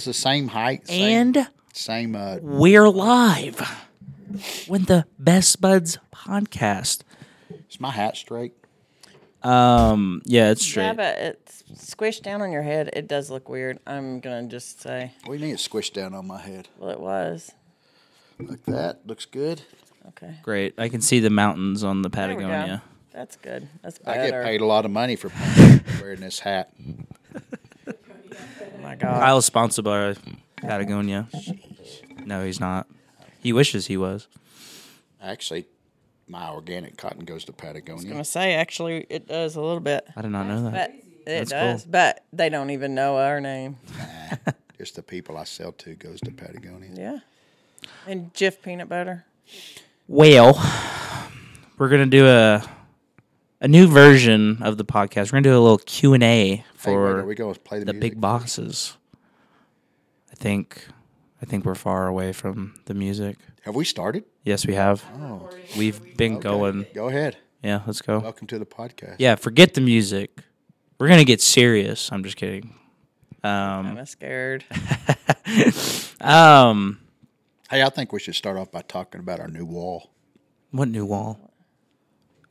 It's the same height, same, And same. Uh, we're live with the Best Buds podcast. is my hat straight? Um, yeah, it's straight. Yeah, but it's squished down on your head. It does look weird. I'm gonna just say, What do you need it squished down on my head? well, it was Like that. Looks good. okay. Great. I can see the mountains on the There we go. Patagonia. That's good. That's I get paid a lot of money for wearing this hat. My God. Keil's sponsored by Patagonia. No, he's not. He wishes he was. Actually, my organic cotton goes to Patagonia. I'm gonna say actually, it does a little bit, I did not know that. but it That's cool. does. But they don't even know our name. Just the people I sell to goes to Patagonia. Yeah. And Jif peanut butter. Well, we're gonna do a a new version of the podcast. We're gonna do a little Q and A for are we going to play the, the music? big bosses. I think I think we're far away from the music. Have we started? Yes, we have. Oh. We've been Okay. going. Go ahead. Yeah, let's go. Welcome to the podcast. Yeah, forget the music. We're gonna get serious. I'm just kidding. Um, Kind of scared. um, Hey, I think we should start off by talking about our new wall. what new wall?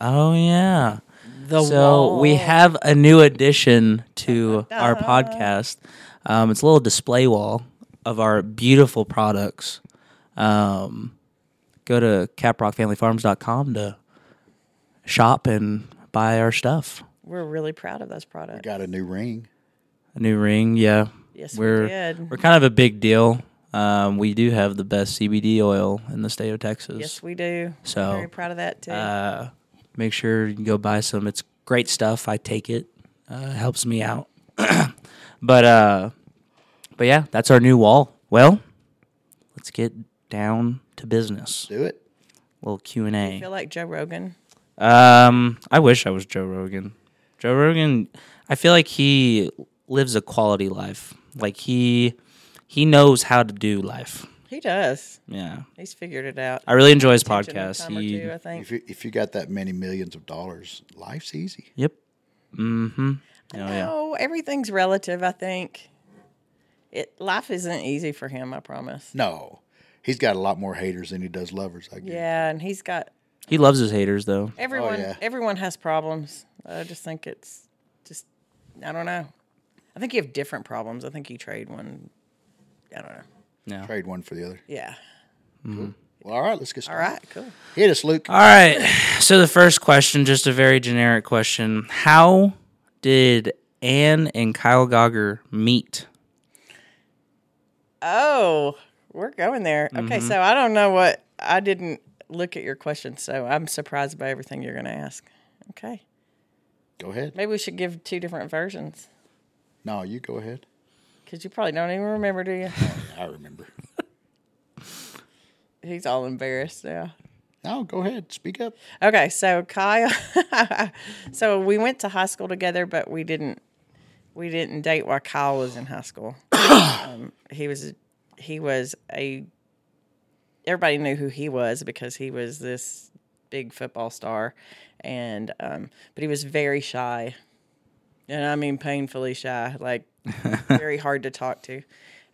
Oh yeah. The So we have a new addition to our podcast. Um, it's a little display wall of our beautiful products. Um, go to caprockfamilyfarms.com to shop and buy our stuff. We're really proud of those products. Got a new ring. A new ring, yeah. Yes, we're we did. we're kind of a big deal. Um, we do have the best CBD oil in the state of Texas. Yes, we do. So, very proud of that too. uh, make sure you go buy some. It's great stuff. I take it. Uh, helps me out. but uh, but yeah, that's our new wall. Well, let's get down to business. Do it. little Q and I A. feel like Joe Rogan. Um, I wish I was Joe Rogan. Joe Rogan, I feel like he lives a quality life. Like he he knows how to do life. He does. Yeah, He's figured it out. I really enjoy his Attention podcast. time or He, two, I think. If you, if you got that many millions of dollars, life's easy. yep. Mm-hmm. Oh yeah. No, everything's relative. I think. It life isn't easy for him. I promise. No, he's got a lot more haters than he does lovers. I guess. Yeah, and he's got He loves his haters though. everyone. yeah. Everyone has problems. I just think it's just. I don't know. I think you have different problems. I think you trade one. I don't know. Yeah. Trade one for the other. Yeah. Well, all right, let's get started. All right, Cool. Hit us, Luke. All right. So the first question, just a very generic question: How did Ann and Keil Gauger meet? Oh, we're going there. Mm-hmm. Okay, so I don't know what I didn't look at your question, so I'm surprised by everything you're going to ask. Okay, Go ahead. maybe we should give two different versions No, you go ahead. Because you probably don't even remember, do you? I remember. He's all embarrassed now. No, go ahead. Speak up. Okay, so Keil, so we went to high school together, but we didn't we didn't date while Keil was in high school. um, he was he was a everybody knew who he was because he was this big football star, and um, but he was very shy, and I mean painfully shy, like very hard to talk to.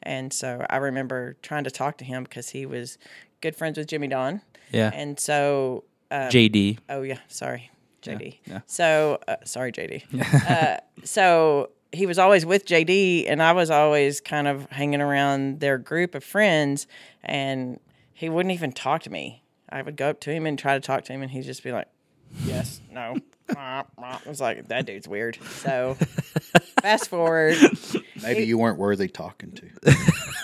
And so I remember trying to talk to him because he was good friends with Jimmy Don. Yeah. And so JD. Oh yeah, sorry, JD. yeah. So uh, sorry, JD. uh, so he was always with JD, and I was always kind of hanging around their group of friends, and he wouldn't even talk to me. I would go up to him and try to talk to him, and he'd just be like, "Yes, no." I was like, "That dude's weird." So fast forward, Maybe you weren't worthy talking to.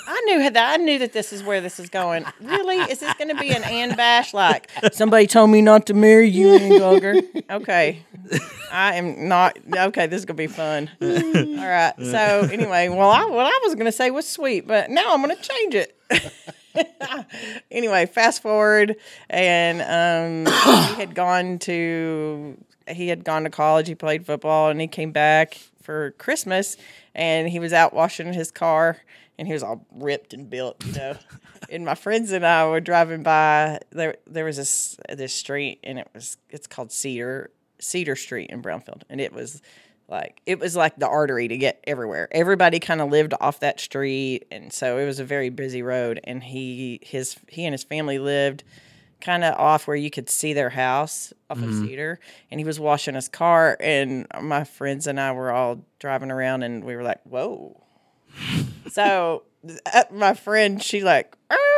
I knew that. I knew that this is where this is going. Really, is this going to be an Ann Bash? Like somebody told me not to marry you, Ann Gauger. Okay, I am not. Okay, this is going to be fun. All right. So anyway, well, I, what I was going to say was sweet, but now I'm going to change it. anyway, fast forward, and um, he had gone to he had gone to college. He played football, and he came back for Christmas, and he was out washing his car, and he was all ripped and built, you know. and my friends and I were driving by. There, there was this this street, and it was it's called Cedar Cedar Street in Brownfield, and it was like it was like the artery to get everywhere. Everybody kind of lived off that street, and so it was a very busy road. And he his he and his family lived kind of off where you could see their house off of Cedar. And he was washing his car, and my friends and I were all driving around, and we were like, "Whoa!" so uh, my friend, she like,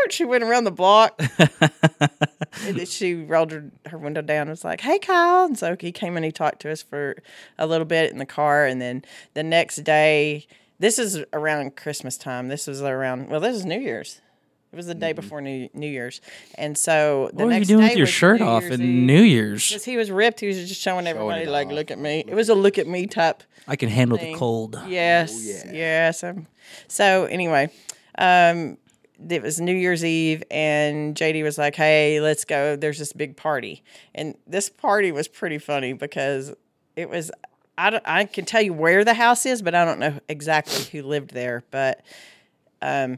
she went around the block. and then she rolled her, her window down and was like, Hey, Keil. And so he came and he talked to us for a little bit in the car. And then the next day, this is around Christmas time. This was around, well, this is New Year's. It was the day before New, New Year's. And so the What were you doing day with your shirt New off Year's in Eve. New Year's? Because he was ripped. He was just showing everybody, it like, off. look at me. It was a look at me type I can handle the cold. Yes, yeah. yes. Um, so anyway, um, it was New Year's Eve, and JD was like, "Hey, let's go. There's this big party." And this party was pretty funny because it was. I, don't, I can tell you where the house is, but I don't know exactly who lived there. But um,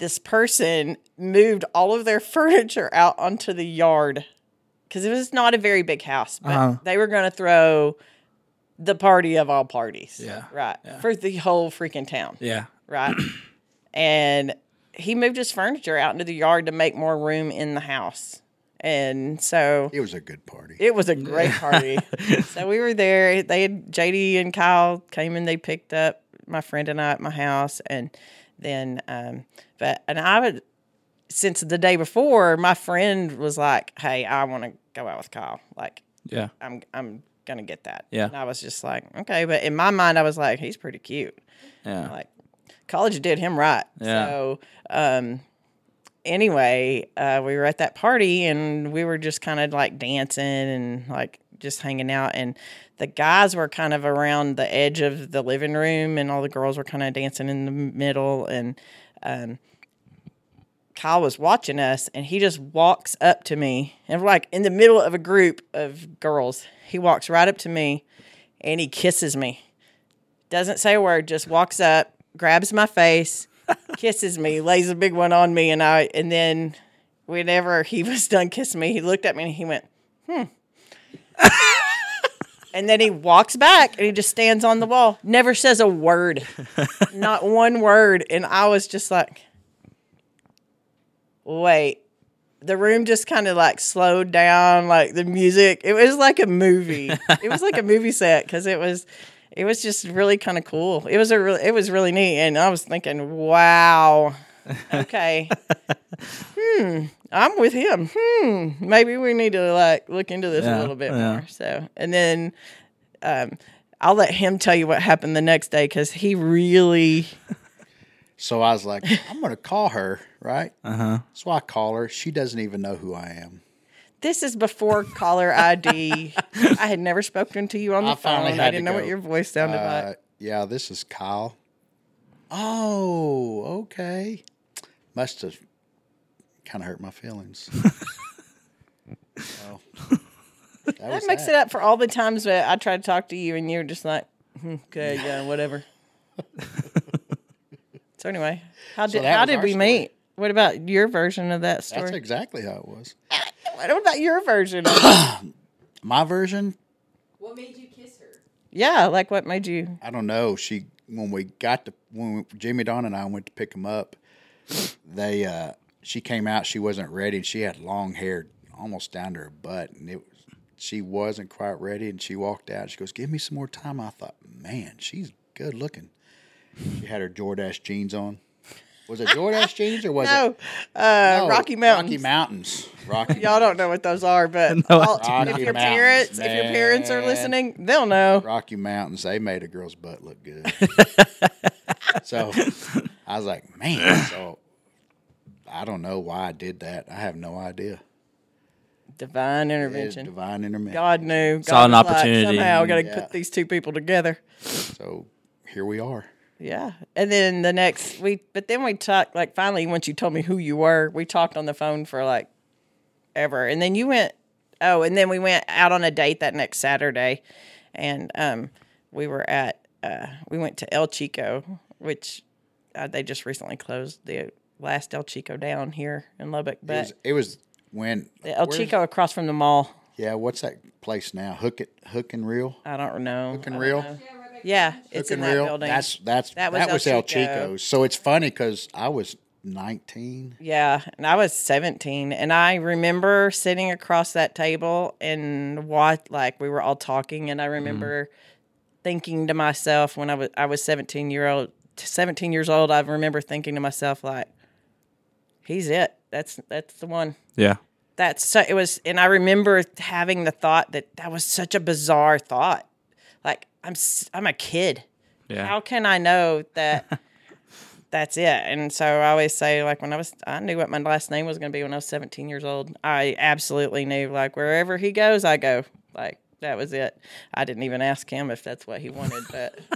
this person moved all of their furniture out onto the yard because it was not a very big house, but Uh-huh. they were going to throw the party of all parties. Yeah. Right. For the whole freaking town. Yeah. Right. and he moved his furniture out into the yard to make more room in the house. And so It was a good party. it was a great party. so we were there. They had JD and Kyle came and they picked up my friend and I at my house, and then um, but and I would since the day before, my friend was like, "Hey, I want to go out with Keil. Like, Yeah. I'm I'm gonna get that." Yeah. And I was just like, "Okay," but in my mind, I was like, "He's pretty cute." Yeah. Like, college did him right. Yeah. So, um, anyway, uh, we were at that party and we were just kind of like dancing and like just hanging out. And the guys were kind of around the edge of the living room, and all the girls were kind of dancing in the middle. And um, Keil was watching us, and he just walks up to me, and we're like in the middle of a group of girls. He walks right up to me, and he kisses me. Doesn't say a word, just walks up, grabs my face, kisses me, lays a big one on me, and I. And then, whenever he was done kissing me, he looked at me and he went, "Hmm." And then he walks back and he just stands on the wall, never says a word, not one word. And I was just like, wait. The room just kind of like slowed down, like the music. It was like a movie. it was like a movie set because it was, it was just really kind of cool. It was a really, it was really neat, and I was thinking, wow, okay, hmm, I'm with him. Hmm, maybe we need to like look into this Yeah, a little bit yeah. more. So, and then, um, I'll let him tell you what happened the next day because he really So I was like, I'm going to call her, right? Uh huh. So I call her. She doesn't even know who I am. This is before caller ID. I had never spoken to you on the I phone. had I didn't know what your voice sounded Uh, like. yeah, this is Keil. Oh, okay. Must have kind of hurt my feelings. so, that That makes that. it up for all the times that I tried to talk to you and you were just like, "Hmm, okay, yeah, whatever. so anyway, how did that how did we story. meet? What about your version of that story? That's exactly how it was. what about your version? Of it? My version, what made you kiss her? Yeah, like what made you? I don't know. She when we got to when Jimmy Don and I went to pick him up, they uh she came out. She wasn't ready, and she had long hair almost down to her butt, and it was she wasn't quite ready. And she walked out. She goes, "Give me some more time." I thought, man, she's good looking. She had her Jordache jeans on. Was it Jordache jeans or was No, it uh, No, Rocky Mountains. Rocky Mountains. Rocky. Y'all don't know what those are, but No, all- if your parents, Mountains, if your parents are listening, they'll know. Rocky Mountains, they made a girl's butt look good. so I was like, man, so I don't know why I did that. I have no idea. Divine It is intervention. divine intervention. God knew. God Saw an was like, opportunity. Somehow, got to Yeah. put these two people together. So here we are. Yeah. And then the next we but then we talked like finally once you told me who you were, we talked on the phone for like ever. And then you went oh, and then we went out on a date that next Saturday and um we were at uh we went to El Chico, which uh, they just recently closed the last El Chico down here in Lubbock. It But was, it was when the El Chico across from the mall. Yeah, what's that place now? Hook it, Hook and Reel. I don't know. Hook and Reel. know. Yeah, it's Hook in that Reel. building. That's that's That that was was, El El Chico. Chico's. So it's funny because I was 19. Yeah, and I was 17, and I remember sitting across that table and what like we were all talking, and I mm-hmm. remember thinking to myself when I was I was 17 year old 17 years old. I remember thinking to myself like, "He's it. That's that's the one." Yeah. That's so it was, and I remember having the thought that that was such a bizarre thought. Like I'm s- I'm a kid. Yeah. How can I know that that's it? And so I always say, like, when I was, I knew what my last name was going to be when I was 17 years old. I absolutely knew, like, wherever he goes, I go. Like, that was it. I didn't even ask him if that's what he wanted, but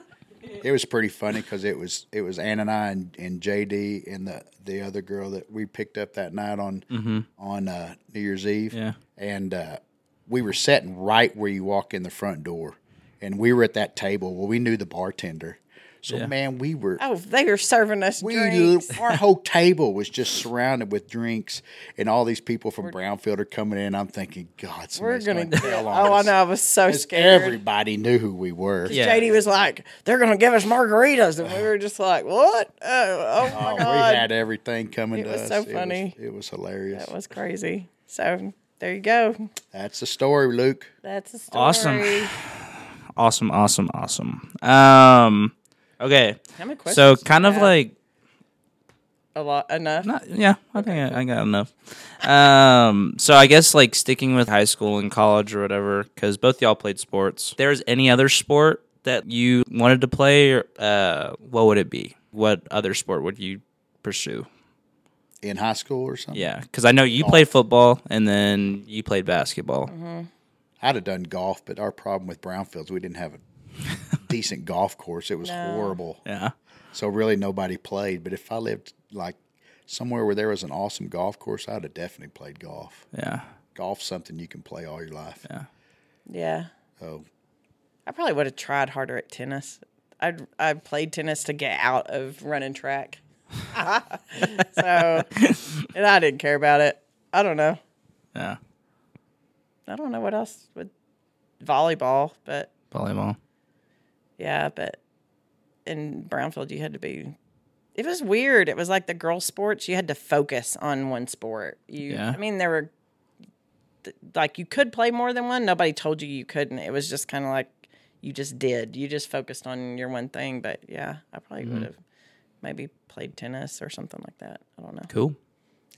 It was pretty funny because it was it was Ann and I and, and JD and the the other girl that we picked up that night on on uh, New Year's Eve. Yeah. and uh, we were sitting right where you walk in the front door, and we were at that table. Well, we knew the bartender, so Yeah. man, we were oh, they were serving us we drinks. our whole table was just surrounded with drinks, and all these people from Brownfield are coming in. I'm thinking, God, We're gonna. gonna tell on Oh, I know. I was so scared. Everybody knew who we were. Yeah. JD was like, "They're gonna give us margaritas," and we were just like, "What? Oh, oh, oh my Oh, god, we had everything coming It to was us. so It was- funny. It was, hilarious. that was crazy." So there you go. That's the story, Luke. That's a story. Awesome. Awesome. Awesome. Awesome. Um. Okay. How many questions? So kind of have? like a lot enough. Not, yeah, I think I, I got enough. Um, so I guess like sticking with high school and college or whatever, because both y'all played sports. If there's any other sport that you wanted to play, or, uh, what would it be? What other sport would you pursue? In high school or something? Yeah, because I know you played football and then you played basketball. I'd have done golf, but our problem with Brownfields, we didn't have a decent golf course. It was horrible. Yeah, So really nobody played. But if I lived like somewhere where there was an awesome golf course, I'd have definitely played golf. yeah, Golf's something you can play all your life. yeah. Yeah, So I probably would have tried harder at tennis. I I played tennis to get out of running track. so, and I didn't care about it. I don't know. yeah. I don't know what else would volleyball, but Volleyball. yeah, but in Brownfield you had to be. It was weird. It was like the girl sports. You had to focus on one sport. You, Yeah. I mean, there were like you could play more than one. Nobody told you you couldn't. It was just kind of like you just did. You just focused on your one thing. But yeah, I probably mm-hmm. would have maybe played tennis or something like that. I don't know Cool.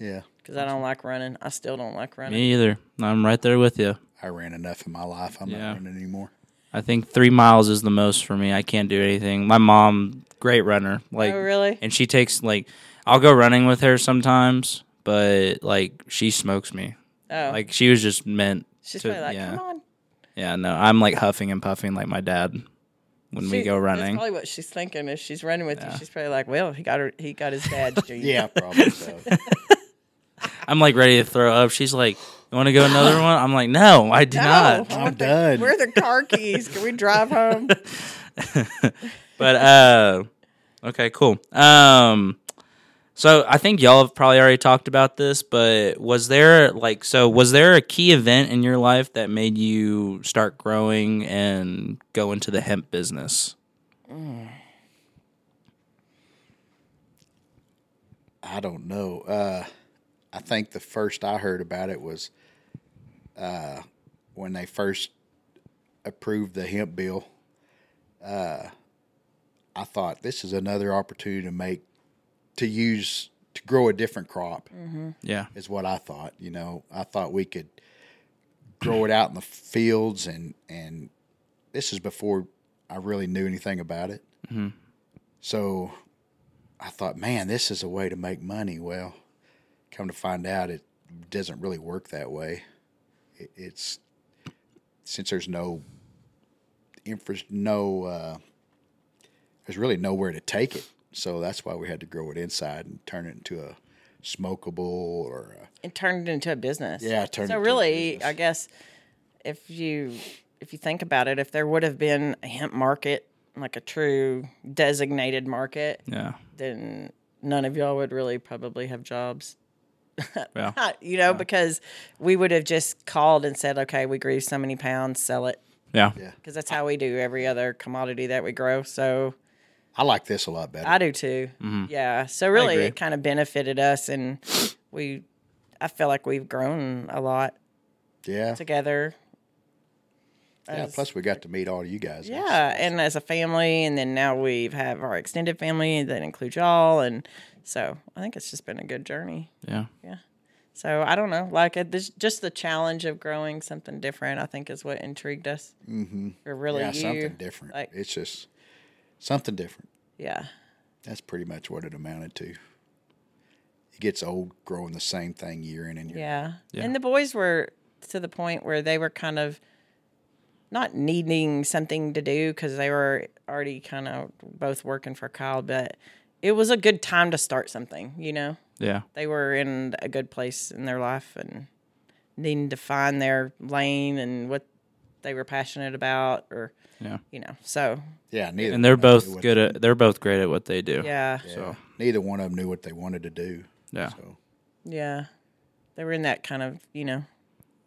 Yeah, because I don't like running. I still don't like running. Me either. I'm right there with you. I ran enough in my life. I'm Yeah. not running anymore. I think three miles is the most for me. I can't do anything. My mom, great runner. Like, oh really? and she takes like, I'll go running with her sometimes, but like she smokes me. Oh, Like she was just meant. she's to, probably like, yeah, come on. yeah. No, I'm like huffing and puffing like my dad when we She- go That's running. probably what she's thinking. If she's running with you, she's probably like, "Well, he got her. He got his dad's gene." Yeah, probably so. I'm like ready to throw up. She's like, "You want to go another one?" I'm like, "No, I do No, not." I I'm want the- done. Where are the car keys? Can we drive home? But uh, okay, cool. Um, so I think y'all have probably already talked about this, but was there like so was there a key event in your life that made you start growing and go into the hemp business? I don't know. Uh, I think the first I heard about it was uh, when they first approved the hemp bill. Uh, I thought this is another opportunity to make to use to grow a different crop. Yeah, Is what I thought. You know, I thought we could grow it out in the fields, and and this is before I really knew anything about it. So I thought, man, this is a way to make money. Well, come to find out, it doesn't really work that way. It, it's since there's no infra, no, uh, there's really nowhere to take it. So that's why we had to grow it inside and turn it into a smokable or a, and turned it into a business. Yeah, turned So into really, business. I guess if you if you think about it, if there would have been a hemp market, like a true designated market, yeah, then none of y'all would really probably have jobs. Yeah. you know, because we would have just called and said, okay, we grew so many pounds, sell it. Yeah. Yeah. Because that's how we do every other commodity that we grow. So I like this a lot better. I do too. Mm-hmm. Yeah. So really, it kind of benefited us, and we, I feel like we've grown a lot yeah. together. Yeah. as- Plus, we got to meet all of you guys. Yeah, and as a family, and then now we have our extended family that includes y'all, and so I think it's just been a good journey. Yeah. Yeah. So I don't know, like it, this, just the challenge of growing something different. I think is what intrigued us. Mm-hmm. Or really, yeah, you. something different. like- it's just something different. Yeah, That's pretty much what it amounted to. It gets old growing the same thing year in and year. yeah, Yeah. And the boys were to the point where they were kind of not needing something to do because they were already kind of both working for Keil, but it was a good time to start something. You know. Yeah. they were in a good place in their life and needing to find their lane and what they were passionate about or Yeah. you know so Yeah, neither. And they're one of them knew both good at they're both great at what they do. yeah yeah, so- neither one of them knew what they wanted to do. Yeah. So yeah they were in that kind of you know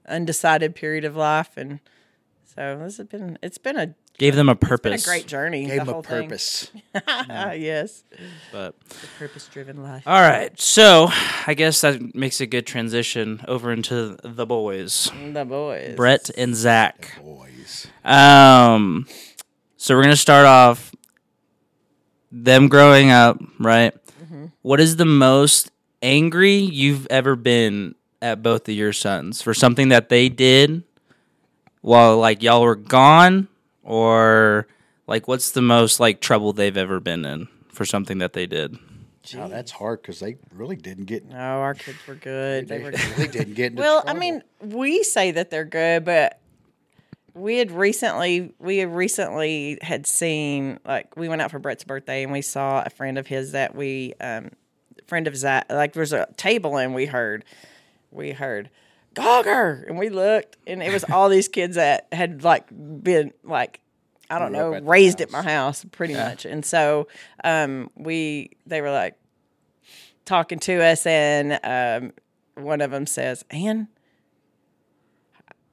undecided period of life and so this has been it's been a Gave them a it's been a great journey gave the them a whole thing. purpose. yes But the purpose driven life all right. So I guess that makes a good transition over into the boys. the boys Brett and Zach. Boys. Um, so we're gonna start off them growing up, right? What is the most angry you've ever been at both of your sons for something that they did while like y'all were gone, or like what's the most like trouble they've ever been in for something that they did? Oh, that's hard because they really didn't get. no our kids were good they They were really didn't get. Into Well, I mean, we say that they're good, but we had recently we had recently had seen like we went out for Brett's birthday and we saw a friend of his that we um friend of Zach like there's a table and we heard we heard Gauger and we looked and it was all these kids that had like been like I don't Grew know at raised at my house. pretty much and so um we they were like talking to us and um one of them says Ann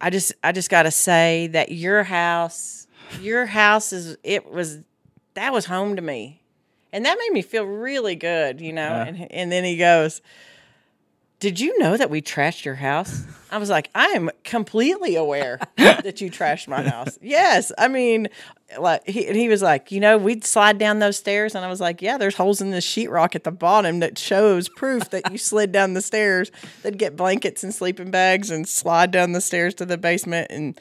I just I just got to say that your house your house is it was that was home to me. And that made me feel really good, you know. And and then he goes, "Did you know that we trashed your house?" I was like, "I am completely aware that you trashed my house." Yes, I mean, like he and he was like, "You know, we'd slide down those stairs," and I was like, "Yeah, there's holes in the sheetrock at the bottom that shows proof that you slid down the stairs." They'd get blankets and sleeping bags and slide down the stairs to the basement and.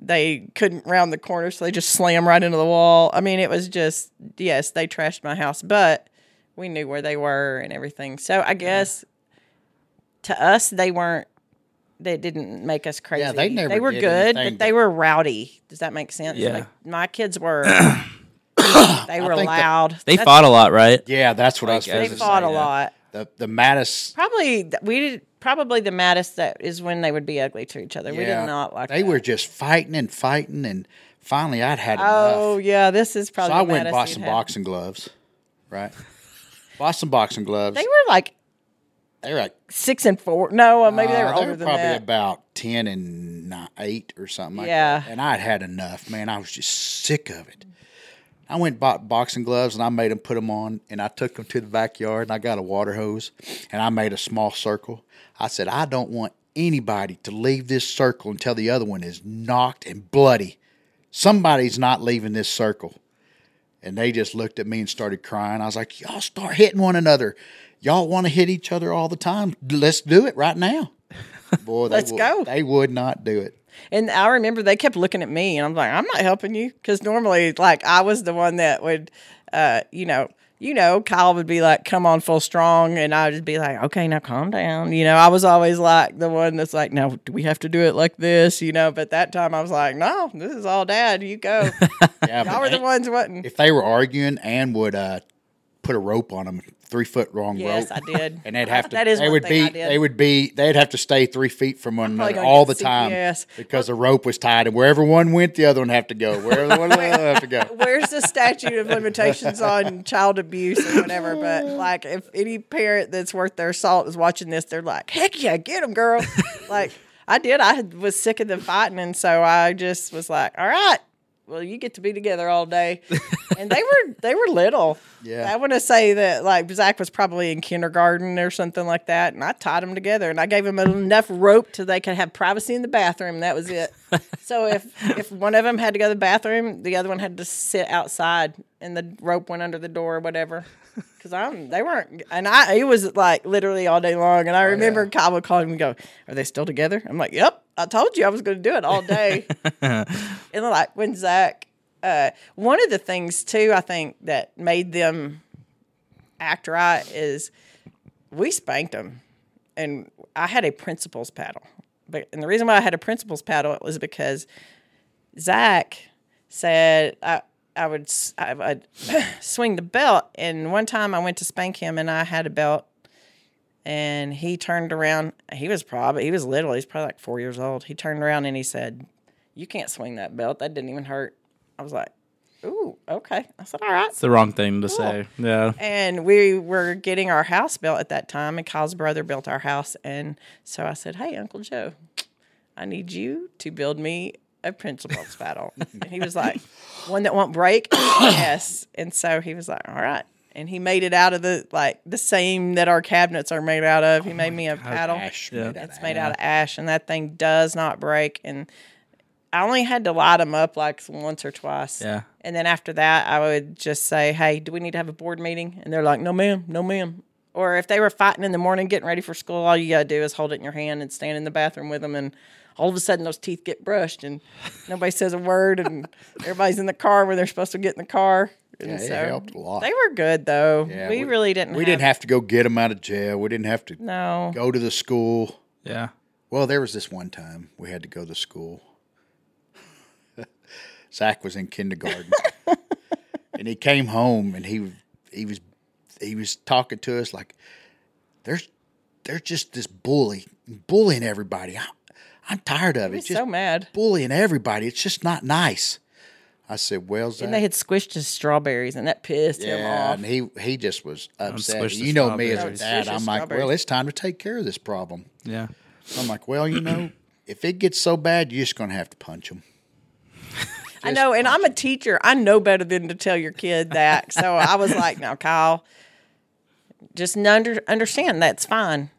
They couldn't round the corner, so they just slam right into the wall. I mean, it was just yes, they trashed my house, but we knew where they were and everything. So I guess to us they weren't they didn't make us crazy. Yeah, they never They were did good, but they were rowdy. Does that make sense? Yeah. Like my kids were they were think that loud. They That's- fought a lot, right? yeah, that's what I was. Like, They supposed to fought say. a lot. The the maddest. Probably we did probably the maddest that is when they would be ugly to each other. we did not like They that. were just fighting and fighting, and finally, I'd had enough. Oh yeah, this is So probably I went and bought some you'd had. boxing gloves, right? bought some boxing gloves. They were like They were like six and four. No, uh, maybe they were uh, older than that. probably that. about ten and ni- eight or something like Yeah. that. And I'd had enough, man. I was just sick of it. I went and bought boxing gloves and I made them put them on and I took them to the backyard and I got a water hose and I made a small circle. I said, I don't want anybody to leave this circle until the other one is knocked and bloody. Somebody's not leaving this circle. And they just looked at me and started crying. I was like, Y'all start hitting one another. Y'all want to hit each other all the time. Let's do it right now. Boy, they Let's would, go. They would not do it. And I remember they kept looking at me, and I'm like, I'm not helping you because normally, like, I was the one that would, uh, you know, you know, Keil would be like, "Come on, full strong," and I would just be like, "Okay, now calm down." You know, I was always like the one that's like, "No, do we have to do it like this?" You know, but that time I was like, "No, this is all Dad. You go. Yeah, Y'all were the ones wanting." if they were arguing, Ann would uh, put a rope on them, three foot long Yes, rope. Yes, I did. And they'd have to. That is they would be. They would be. They'd have to stay three feet from one another all the time CPS. because the rope was tied, and wherever one went, the other one have to go. Wherever one went, the other have to go. Where's the statute of limitations on child abuse or whatever? But like, if any parent that's worth their salt is watching this, they're like, "Heck yeah, get them, girl!" like I did. I was sick of them fighting, and so I just was like, "All right, well, you get to be together all day." and they were they were little. Yeah. I want to say that like Zach was probably in kindergarten or something like that, and I tied them together, and I gave them enough rope so they could have privacy in the bathroom. That was it. so if if one of them had to go to the bathroom, the other one had to sit outside, and the rope went under the door or whatever. Because I'm they weren't, and I it was like literally all day long, and I remember Keil would call him and go, "Are they still together?" I'm like, "Yep, I told you I was going to do it all day." and like when Zach, uh, one of the things too, I think that made them act right is we spanked them, and I had a principal's paddle. But and the reason why I had a principal's paddle was because Zach said I I would I would swing the belt, and one time I went to spank him, and I had a belt, and he turned around. He was probably he was little. He's probably like four years old. He turned around and he said, "You can't swing that belt. That didn't even hurt." I was like, "Ooh, okay." I said, "All right." It's the wrong thing to say. Yeah. And we were getting our house built at that time, and Keil's brother built our house. And so I said, Hey, Uncle Joe, I need you to build me a principal's paddle. and he was like, One that won't break? yes. And so he was like, All right. And he made it out of the like the same that our cabinets are made out of. He oh made me a paddle. Ash Yeah. made out of made out of ash, and that thing does not break. And I only had to light them up like once or twice. Yeah. And then after that, I would just say, "Hey, do we need to have a board meeting?" And they're like, "No, ma'am. No, ma'am." Or if they were fighting in the morning, getting ready for school, all you gotta do is hold it in your hand and stand in the bathroom with them, and all of a sudden those teeth get brushed, and nobody says a word, and everybody's in the car where they're supposed to get in the car. And Yeah, it so helped a lot. They were good though. Yeah, we, really didn't. We didn't have to go get them out of jail. We didn't have to No. go to the school. Yeah. Well, there was this one time we had to go to school. Zach was in kindergarten, and he came home and he he was he was talking to us like, "There's there's just this bully bullying everybody. I, I'm tired of it. He's Just so mad. bullying everybody. It's just not nice." I said, "Well, Zach." And they had squished his strawberries, and that pissed him off. and he he just was upset. You know me as a dad. I'm like, well, it's time to take care of this problem. Yeah. I'm like, well, you know, if it gets so bad, you're just going to have to punch him. I know, and I'm a teacher. I know better than to tell your kid that. So I was like, now, Keil, just under, understand that's fine.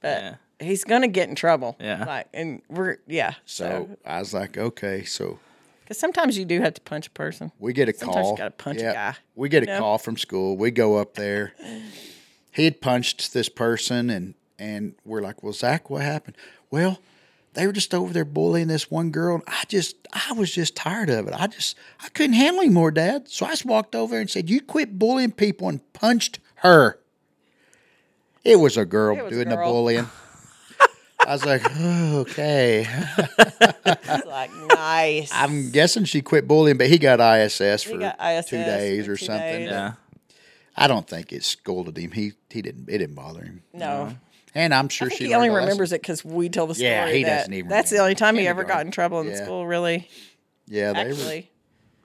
But Yeah. He's going to get in trouble. Yeah. Like, and we're, yeah. So So, I was like, okay, so because sometimes you do have to punch a person. we get a Sometimes you call. gotta punch a guy, We get a know? call from school. We go up there. He had punched this person, and and we're like, well, Zach, what happened? Well, they were just over there bullying this one girl. And I just, I was just tired of it. I just, I couldn't handle anymore, Dad. So I just walked over there and said, you quit bullying people, and punched her. It was a girl It was a doing the bullying. I was like, oh, okay. Like, nice. I'm guessing she quit bullying, but he got ISS for got ISS two days for or two something. days. Yeah. I don't think it scolded him. He he didn't. It didn't bother him. no. And I'm sure I think she he only learned a lesson. remembers it because we tell the story. Yeah, he that doesn't even That's the remember. only time he ever got Kindergarten. in trouble in Yeah. school, really. Yeah, they were Actually.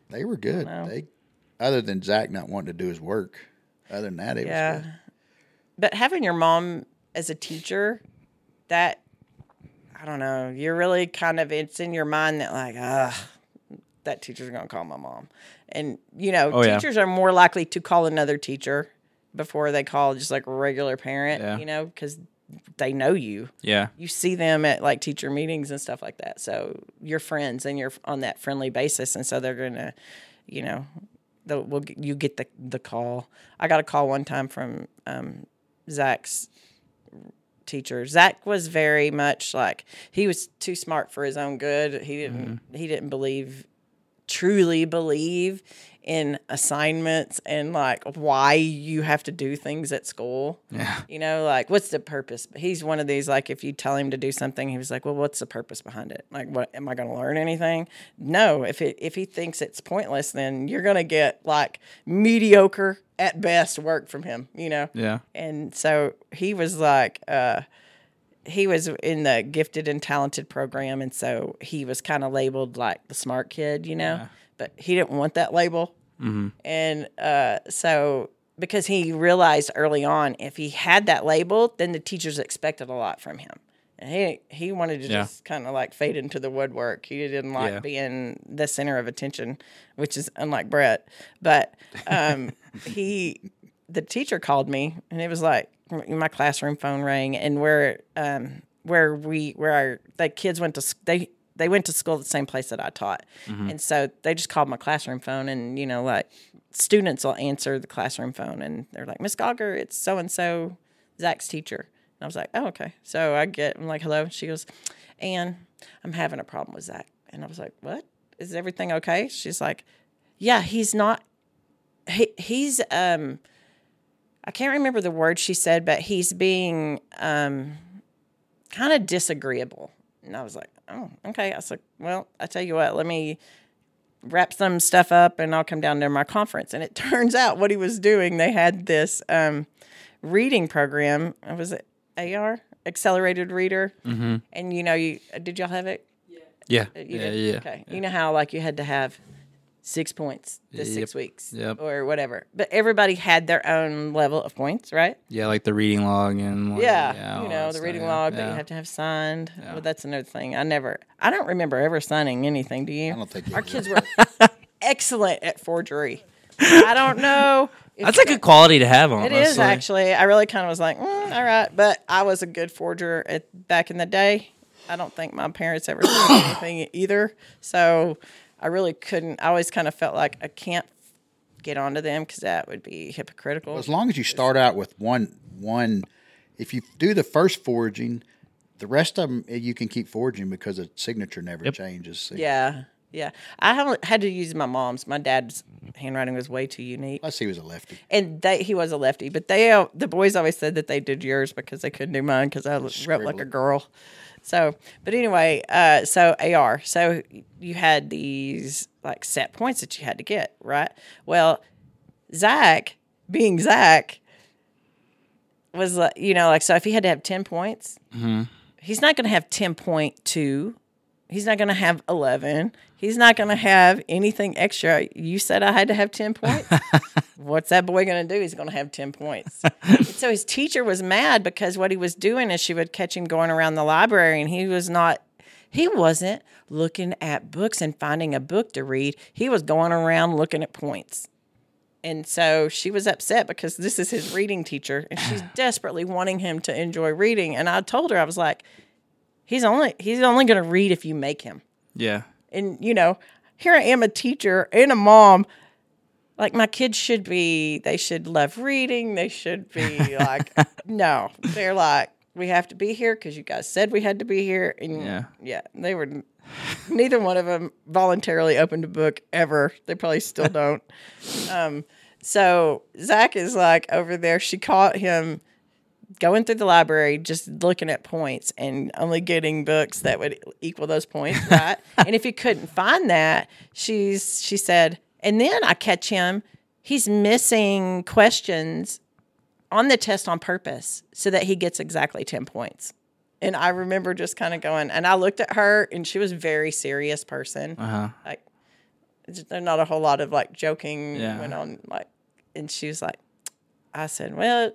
they were good. know. They other than Zach not wanting to do his work. Other than that, it was Yeah. good. But having your mom as a teacher, that I don't know, you're really kind of it's in your mind that like, ah, that teacher's gonna call my mom. And you know, Oh, yeah. teachers are more likely to call another teacher before they call just like a regular parent, Yeah. you know, because they know you. Yeah. You see them at like teacher meetings and stuff like that. So you're friends and you're on that friendly basis, and so they're gonna, you know, the, we'll, you get the the call. I got a call one time from um, Zach's teacher. Zach was very much like he was too smart for his own good. He didn't mm-hmm. he didn't believe truly believe in assignments and like why you have to do things at school. Yeah. You know, like what's the purpose? He's one of these like if you tell him to do something, he was like, "Well, what's the purpose behind it? Like, what am I going to learn anything?" No. If it if he thinks it's pointless, then you're going to get like mediocre at best work from him. You know. Yeah. And so he was like, uh, he was in the gifted and talented program, and so he was kind of labeled like the smart kid, you know. But he didn't want that label, and uh, so because he realized early on, if he had that label, then the teachers expected a lot from him. And he he wanted to Yeah. just kind of like fade into the woodwork. He didn't like Yeah. being the center of attention, which is unlike Brett. But um, he, the teacher called me, and it was like my classroom phone rang, and where um, where we where our the kids went to they they went to school at the same place that I taught, and so they just called my classroom phone, and you know like students will answer the classroom phone, and they're like Miss Gauger, it's so and so Zach's teacher. And I was like, oh, okay. So I get, I'm like, hello. She goes, Ann, I'm having a problem with Zach. And I was like, what? Is everything okay? She's like, yeah, he's not, he, he's, um, I can't remember the word she said, but he's being, um, kind of disagreeable. And I was like, oh, okay. I was like, well, I tell you what, let me wrap some stuff up and I'll come down to my conference. And it turns out what he was doing, they had this, um, reading program. uh, Was it AR? Accelerated Reader. Mm-hmm. And you know, you did y'all have it? Yeah. You Yeah. Yeah. Okay. You know how like you had to have six points this Yep. six weeks Yep. or whatever. But everybody had their own level of points, right? Yeah, like the reading log and like, Yeah. all you know, the stuff, reading yeah, log that you have to have signed. Well, that's another thing. I never, I don't remember ever signing anything. Do you? I don't think Our kids were excellent at forgery. I don't know. if That's a good quality to have on. It is actually. I really kind of was like, mm, all right, but I was a good forger at back in the day. I don't think my parents ever did anything either, so I really couldn't. I always kind of felt like I can't get onto them because that would be hypocritical. As long as you start out with one one, if you do the first forging, the rest of them you can keep forging because the signature never changes. So- yeah, yeah. I haven't had to use my mom's. My dad's handwriting was way too unique, Plus, he was a lefty. and they he was a lefty. But they uh, the boys always said that they did yours because they couldn't do mine because I wrote like a girl. So, but anyway, uh, so AR. So you had these like set points that you had to get right. Well, Zach, being Zach, was like you know like so if he had to have ten points, he's not going to have ten point two. He's not going to have 11. He's not going to have anything extra. You said I had to have 10 points. What's that boy going to do? He's going to have 10 points. So his teacher was mad because what he was doing is she would catch him going around the library and he was not, he wasn't looking at books and finding a book to read. He was going around looking at points. And so she was upset because this is his reading teacher and she's desperately wanting him to enjoy reading. And I told her, I was like, he's only he's only going to read if you make him. Yeah. And you know, here I am a teacher and a mom. Like my kids should be they should love reading. They should be like no. They're like we have to be here cuz you guys said we had to be here and Yeah. yeah, they were neither one of them voluntarily opened a book ever. They probably still don't. Um so Zach is like over there. She caught him going through the library, just looking at points and only getting books that would equal those points, right? and if he couldn't find that, she's she said, and then I catch him, he's missing questions on the test on purpose so that he gets exactly 10 points. And I remember just kind of going, and I looked at her, and she was a very serious person. Uh huh. Like, there's not a whole lot of like joking Yeah. went on. Like, and she was like, I said, well,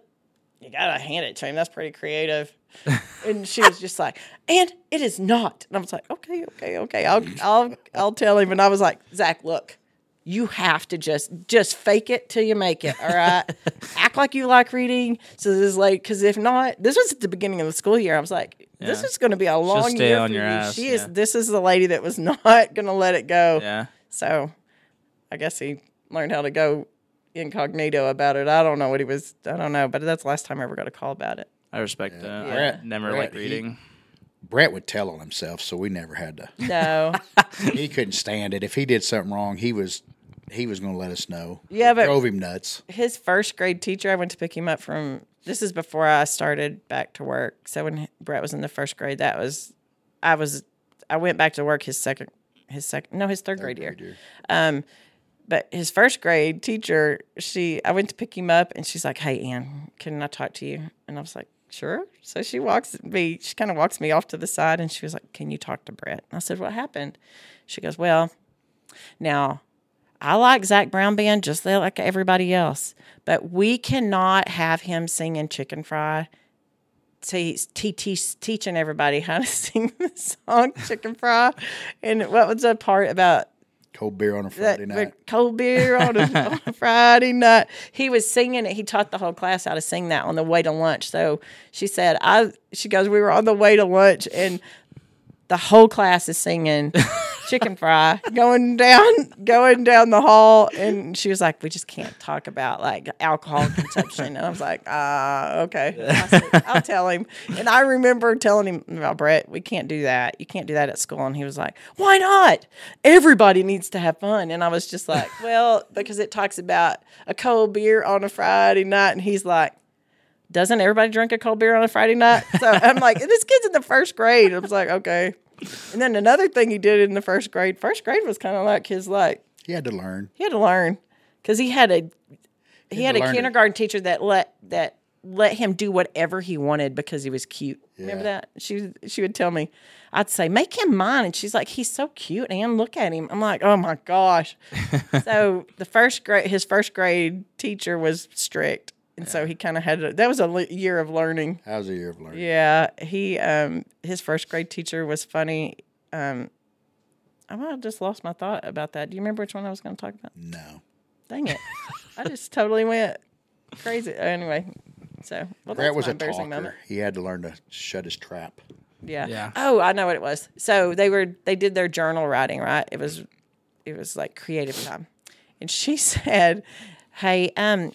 you gotta hand it to him. That's pretty creative. and she was just like, and it is not. And I was like, okay, okay, okay. I'll, I'll, I'll tell him. And I was like, Zach, look, you have to just, just fake it till you make it. All right. Act like you like reading. So this is like, because if not, this was at the beginning of the school year. I was like, this Yeah. is going to be a long stay year on for your you. ass, She is. This is the lady that was not going to let it go. Yeah. So I guess he learned how to go incognito about it. I don't know what he was. I don't know, but that's the last time I ever got a call about it. I respect that. Brett- I never Brett, liked he- reading. Brett would tell on himself, so we never had to. No. he couldn't stand it. If he did something wrong, he was he was going to let us know. Yeah, but- drove him nuts. his first grade teacher, I went to pick him up from. This is before I started back to work. So when Brett was in the first grade, that was, I was, I went back to work his second, his second, no, his third, grade year. Um, but his first grade teacher, she, I went to pick him up, and she's like, "Hey, Ann, can I talk to you?" And I was like, "Sure." So she walks me, she kind of walks me off to the side, and she was like, "Can you talk to Brett?" And I said, "What happened?" She goes, "Well, now." I like Zac Brown Band just like everybody else, but we cannot have him singing Chicken Fry, te- te- teaching everybody how to sing the song Chicken Fry. And what was the part about Cold beer on a that Friday night. cold beer on a, on a Friday night. He was singing it. He taught the whole class how to sing that on the way to lunch. So she said, I, she goes, we were on the way to lunch and the whole class is singing chicken fry going down, going down the hall. And she was like, we just can't talk about like alcohol consumption. And I was like, ah, okay. I said, I'll tell him. And I remember telling him, well, Brett, we can't do that. You can't do that at school. And he was like, why not? Everybody needs to have fun. And I was just like, well, because it talks about a cold beer on a Friday night. And he's like, doesn't everybody drink a cold beer on a Friday night? So I'm like, this kid's in the first grade. I was like, okay. And then another thing he did in the first grade, first grade was kind of like his like He had to learn. he had to learn because he had a he had to a learn it. kindergarten teacher that let that let him do whatever he wanted because he was cute. Remember that? She she would tell me, I'd say, make him mine, and she's like, he's so cute, and look at him. I'm like, oh my gosh. so the first grade, his first grade teacher was strict, and so he kind of had a, that was a le- year of learning. That was a year of learning. Yeah, he um his first grade teacher was funny. Um, I might have just lost my thought about that. Do you remember which one I was going to talk about? No. Dang it. I just totally went crazy. Anyway, so well, Brett was a embarrassing talker. moment. He had to learn to shut his trap. Yeah. Yeah. Oh, I know what it was. So they were they did their journal writing, right? It was it was like creative time. And she said, Hey, um,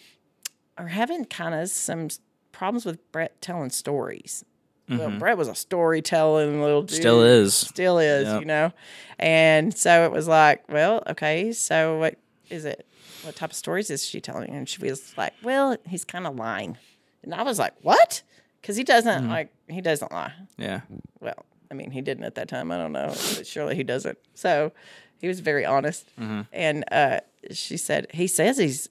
are having kind of some problems with Brett telling stories. Well, mm-hmm. Brett was a storytelling little dude. Still is. Still is, Yep. you know? And so it was like, well, okay, so what is it? What type of stories is she telling? And she was like, well, he's kind of lying. And I was like, what? Because he doesn't mm-hmm. like, he doesn't lie Yeah. well, I mean, he didn't at that time. I don't know, but surely he doesn't. So he was very honest. Mm-hmm. And uh, she said he says he's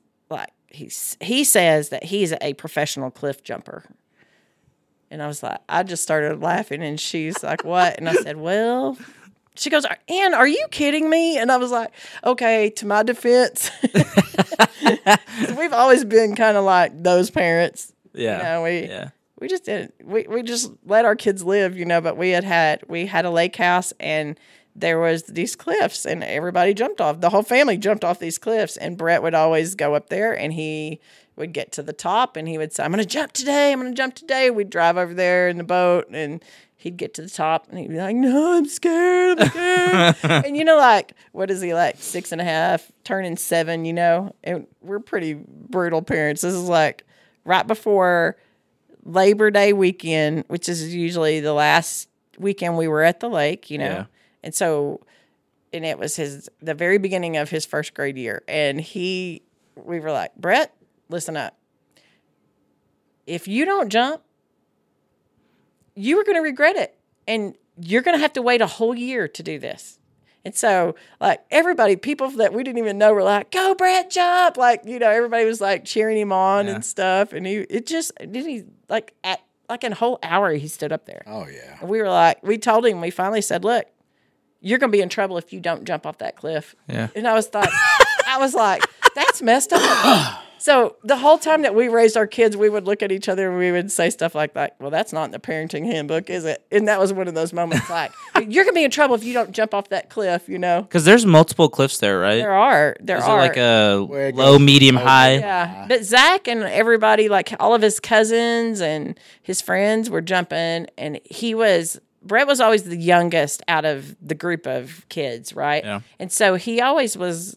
he's he says that he's a professional cliff jumper. And I was like, I just started laughing, and she's like, "What?" And I said, "Well." She goes, Ann, are you kidding me? And I was like, okay, to my defense, we've always been kind of like those parents. Yeah. You know, we, yeah. we just didn't we, we just let our kids live you know but we had had we had a lake house and there was these cliffs and everybody jumped off the whole family jumped off these cliffs and brett would always go up there and he would get to the top and he would say i'm gonna jump today i'm gonna jump today we'd drive over there in the boat and he'd get to the top and he'd be like no i'm scared i'm scared and you know like what is he like six and a half turning seven you know and we're pretty brutal parents this is like right before Labor Day weekend, which is usually the last weekend we were at the lake, you know. Yeah. And so and it was his the very beginning of his first grade year and he we were like, "Brett, listen up. If you don't jump, you are going to regret it and you're going to have to wait a whole year to do this." And so, like everybody, people that we didn't even know were like, "Go, Brett, jump!" Like you know, everybody was like cheering him on Yeah. and stuff. And he, it just didn't he like at like in a whole hour he stood up there. Oh yeah. And we were like, we told him, we finally said, "Look, you're gonna be in trouble if you don't jump off that cliff." Yeah. And I was thought, I was like, that's messed up. So the whole time that we raised our kids, we would look at each other and we would say stuff like that. Well, that's not in the parenting handbook, is it? And that was one of those moments like, you're gonna be in trouble if you don't jump off that cliff, you know. Because there's multiple cliffs there, right? There are, there Is are. it like a Where low, medium, oh, high? Yeah, but Zach and everybody, like all of his cousins and his friends, were jumping, and he was. Brett was always the youngest out of the group of kids, right? Yeah. And so he always was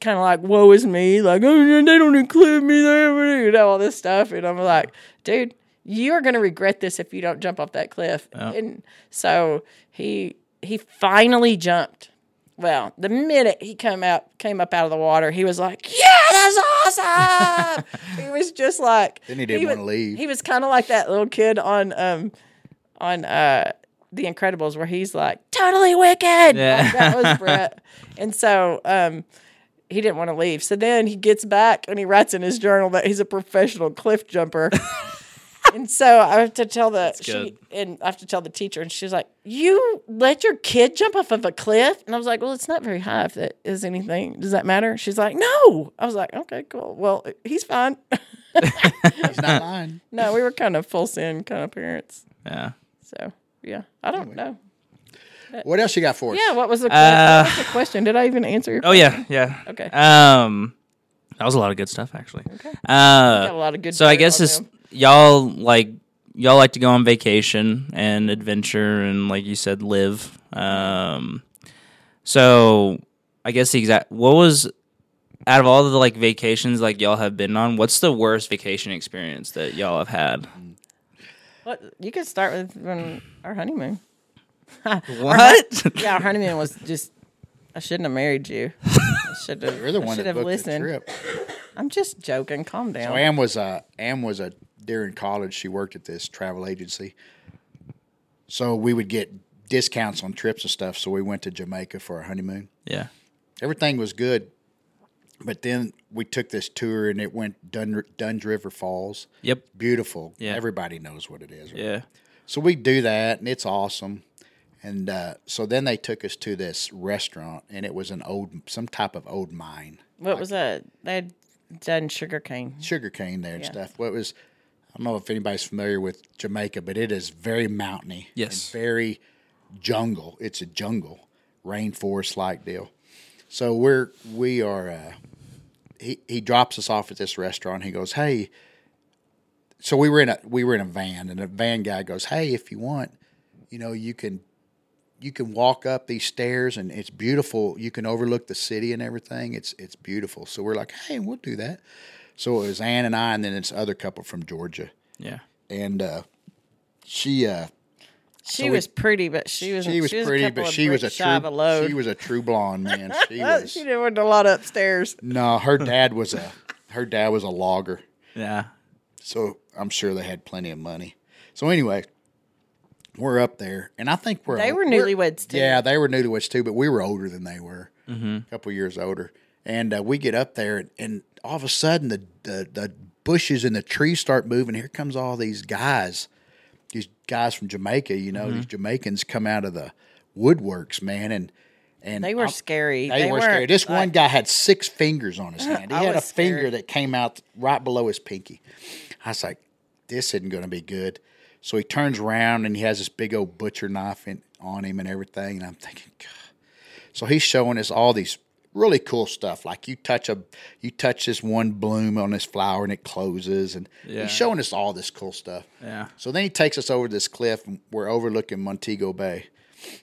kind of like, "Woe is me!" Like, "Oh, they don't include me there," you know, all this stuff. And I'm like, "Dude, you're going to regret this if you don't jump off that cliff. And so he he finally jumped. Well, the minute he came out came up out of the water, he was like, "Yeah, that's awesome!" he was just like. Then he didn't wanna leave. He was kind of like that little kid on um on uh The Incredibles where he's like, "Totally wicked." Yeah. Like, that was Brett, and so um he didn't want to leave. So then he gets back and he writes in his journal that he's a professional cliff jumper. and so I have to tell the she, good. and I have to tell the teacher, and she's like, "You let your kid jump off of a cliff?" And I was like, "Well, it's not very high. If that is anything, does that matter?" She's like, "No." I was like, "Okay, cool. Well, he's fine." He's not lying. no, we were kind of full sin kind of parents. Yeah. So yeah, I don't know. What else you got for us? Yeah, what was the, Uh, what was the question? Did I even answer your? Oh yeah, yeah. Okay. Um, that was a lot of good stuff actually. Okay. Uh, Got a lot of good. so I guess on it's them. y'all like y'all like to go on vacation and adventure and like you said live. Um, so I guess the exact what was out of all the like vacations like y'all have been on, what's the worst vacation experience that y'all have had? What you could start with when our honeymoon. What? Yeah, our honeymoon was just. I shouldn't have married you. I should have. You're the I one should that have booked listened. the trip. I'm just joking. Calm down. So Ann was a Ann was a during college. She worked at this travel agency, so we would get discounts on trips and stuff. So we went to Jamaica for our honeymoon. yeah. Everything was good, but then we took this tour and it went Dun- Dunn's River Falls. Yep. Beautiful. Yeah. Everybody knows what it is. right? Yeah. So we do that, and it's awesome. And uh, so then they took us to this restaurant, and it was an old, some type of old mine, what was that? They had done sugar cane. sugar cane there and Yeah. stuff. What was, I don't know if anybody's familiar with Jamaica, but it is very mountainy. Yes. and very jungle. It's a jungle, rainforest like deal. So we're we are. Uh, he he drops us off at this restaurant. He goes, "Hey." So we were in a we were in a van, and a van guy goes, "Hey, if you want, you know, you can you can walk up these stairs and it's beautiful. You can overlook the city and everything. It's it's beautiful. So we're like, hey, we'll do that. So it was Ann and I, and then this other couple from Georgia, Yeah. and uh, she uh, She we- was pretty, but she was she was a pretty, couple but she was a bricks shy of true she was a true blonde man. She was she did want a lot upstairs. no, her dad was a her dad was a logger. Yeah. So I'm sure they had plenty of money. So anyway, we're up there, and I think we're They were we're- newlyweds, too. Yeah, they were newlyweds too, but we were older than they were, a couple years older. And uh, we get up there, and, and all of a sudden the, the the bushes and the trees start moving. Here comes all these guys, guys from Jamaica. You know, these mm-hmm. Jamaicans come out of the woodworks, man, and and They were I'm- scary. they, were scary. weren't, This one guy had six fingers on his hand. He I had a was finger that came out right below his pinky. I was like, this isn't going to be good. So he turns around and he has this big old butcher knife in, on him and everything. And I'm thinking, God. So he's showing us all these really cool stuff. Like you touch a, you touch this one bloom on this flower and it closes, and Yeah. he's showing us all this cool stuff. Yeah. So then he takes us over this cliff and we're overlooking Montego Bay.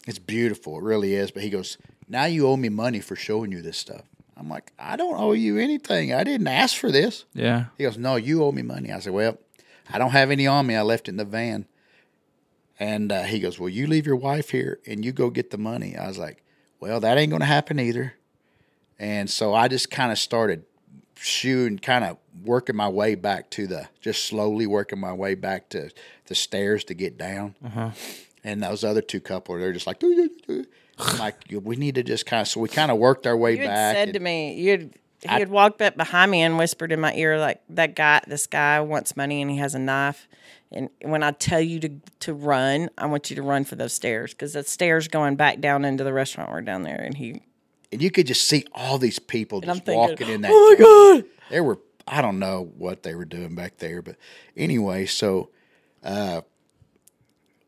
It's beautiful, it really is. But he goes, Now you owe me money for showing you this stuff. I'm like, I don't owe you anything. I didn't ask for this. Yeah. He goes, No, you owe me money. I said, Well, I don't have any on me. I left it in the van. And uh, he goes, Well, you leave your wife here and you go get the money. I was like, Well, that ain't going to happen either. And so I just kind of started shooting, kind of working my way back to the, just slowly working my way back to the stairs to get down. Uh-huh. And those other two couple, they're just like, "Doo, doo, doo." Like, we need to just kind of, so we kind of worked our way You had back. said and- to me, you'd he had walked up behind me and whispered in my ear like that guy, this guy wants money and he has a knife. And when I tell you to to run, I want you to run for those stairs because the stairs going back down into the restaurant were down there. And he, and you could just see all these people and just thinking, walking in that. oh my joint. god, They were, I don't know what they were doing back there, but anyway, so uh,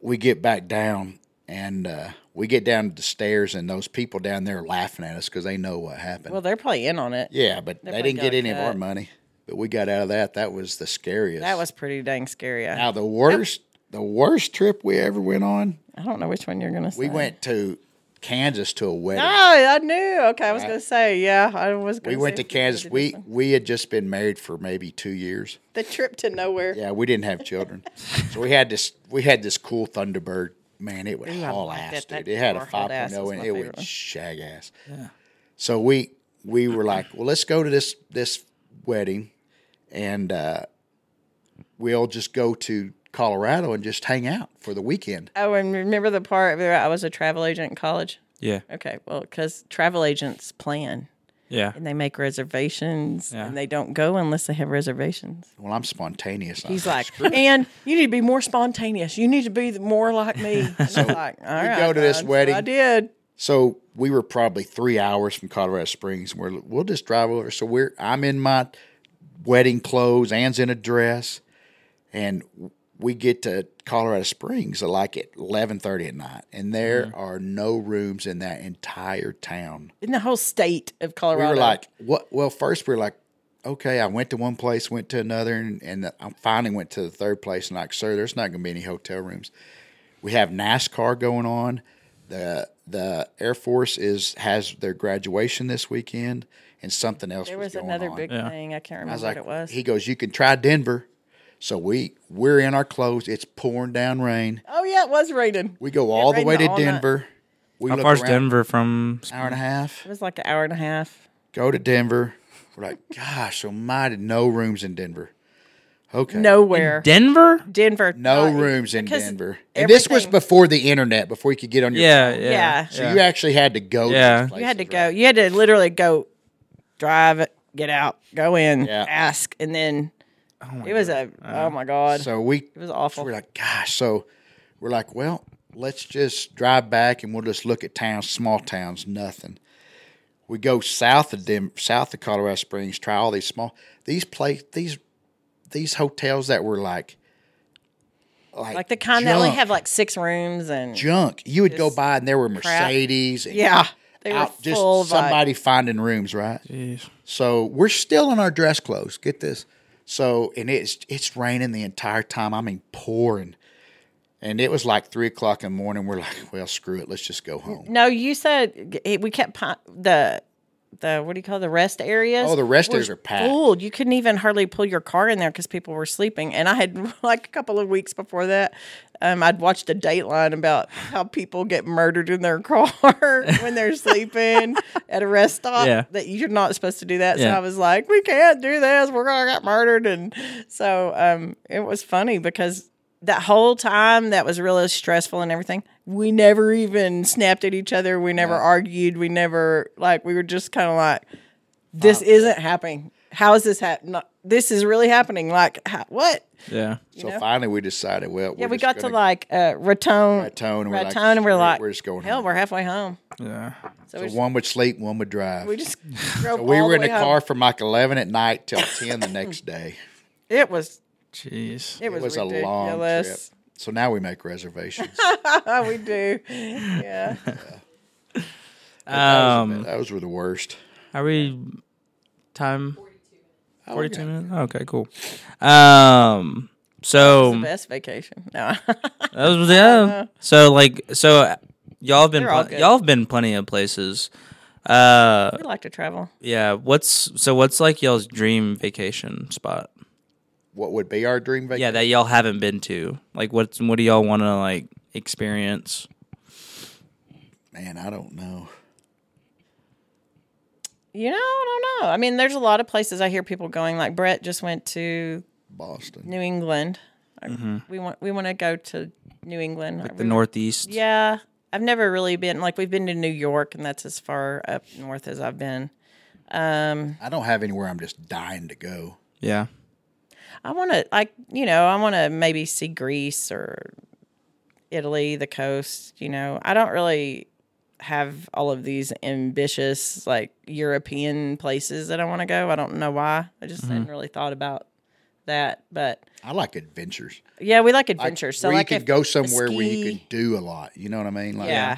we get back down and uh, we get down the stairs, and those people down there are laughing at us because they know what happened. well they're probably in on it. yeah, but they probably didn't get any of our money. But we got out of that. That was the scariest. That was pretty dang scary. Now the worst. The worst trip we ever went on I don't know which one you're gonna say. we went to Kansas to a wedding. Oh, I knew. Okay, I was gonna say, yeah, I was. We went to Kansas. We we had just been married for maybe two years. the trip to nowhere. Yeah, we didn't have children, so we had this we had this cool Thunderbird. Man, it would Ooh, I haul like ass, that- dude. It had a hauled ass 5.0 was and it would shag ass. Yeah. So we we were like, well, let's go to this this wedding, and uh, we'll just go to Colorado and just hang out for the weekend. Oh, and remember the part where I was a travel agent in college? Yeah. Okay, well, because travel agents plan Yeah. and they make reservations Yeah. and they don't go unless they have reservations. Well, I'm spontaneous. He's I'm like, and you need to be more spontaneous. You need to be more like me. And I'm like, all right. go to this God." So wedding. I did. So we were probably three hours from Colorado Springs. And we're we'll just drive over. So we're I'm in my wedding clothes. Ann's in a dress, and we get to Colorado Springs at like at eleven thirty at night, and there Mm-hmm. are no rooms in that entire town. In the whole state of Colorado, We Colorado. were like, what? Well, first we're like, okay, I went to one place, went to another, and, and I finally went to the third place. And like, sir, there's not going to be any hotel rooms. We have NASCAR going on. The the Air Force is has their graduation this weekend, and something else. there was going another on. big Yeah. thing. I can't remember I was what it was. he goes, you can try Denver. So we we're in our clothes. It's pouring down rain. oh, yeah, it was raining. We go all the way to all night. Denver. We How look far's Denver from? Hour and a half. It was like an hour and a half. Go to Denver. We're like, gosh, almighty, no rooms in Denver. Okay. Nowhere. Denver? Denver. No not- rooms in because Denver. And this was before the internet, before you could get on your Yeah, phone. yeah. Yeah. So you actually had to go. Yeah. To these You had to places, go. right? You had to literally go, drive it, get out, go in, Yeah. ask, and then Oh it was a oh my god, So we it was awful. we're like, gosh. So we're like, well, let's just drive back and we'll just look at towns, small towns, nothing. We go south of Dem- south of Colorado Springs, try all these small these place these these hotels that were like like, like the kind that only have like six rooms and junk. You would go by and there were. Mercedes. And yeah, they were out, just of like, somebody finding rooms, right? Jeez. So we're still in our dress clothes. Get this. So and it's it's raining the entire time. I mean pouring. And it was like three o'clock in the morning. We're like, well, screw it. Let's just go home. No, you said we kept the the what do you call it, the rest areas? Oh, the rest areas are packed. Full. You couldn't even hardly pull your car in there because people were sleeping. And I had like a couple of weeks before that, um, I'd watched a Dateline about how people get murdered in their car when they're sleeping at a rest stop. Yeah. That you're not supposed to do that. So Yeah. I was like, we can't do this. We're gonna get murdered. And so um, it was funny because that whole time that was really stressful and everything we never even snapped at each other we never argued we never like we were just kind of like this isn't happening how is this happening this is really happening like how, what Yeah. So know? finally we decided, well, yeah we're we just got to like uh ratone Raton, and we're like, and we're like we're just going hell home." we're halfway home Yeah. so, So just, one would sleep, one would drive. we just drove So we all were the in the home. car from like eleven at night till ten the next day. it was Jeez. it It was, was a long trip. So now we make reservations. we do yeah Um, Those were the worst. are we time? Oh, Forty-two okay. minutes. Okay, cool. Um, so the best vacation no that was yeah. So like, so y'all have been pl- y'all have been plenty of places. Uh, we like to travel yeah. What's so? What's like y'all's dream vacation spot? What would be our dream vacation? Yeah, that y'all haven't been to. Like, what? What do y'all want to like experience? Man, I don't know. You know, I don't know. I mean, there's a lot of places I hear people going. Like Brett just went to Boston. New England. I- We want we want to go to New England. Mm-hmm. Like the We- Northeast. Yeah, I've never really been. Like we've been to New York, and that's as far up north as I've been. Um, I don't have anywhere I'm just dying to go. Yeah. I want to like you know I want to maybe see Greece or Italy, the coast. You know, I don't really have all of these ambitious like European places that I want to go. I don't know why. I just mm-hmm. hadn't really thought about that. But I like adventures. yeah, we like Like, adventures. so where like you could go a somewhere where you ski- could do a lot. You know what I mean? Like, yeah.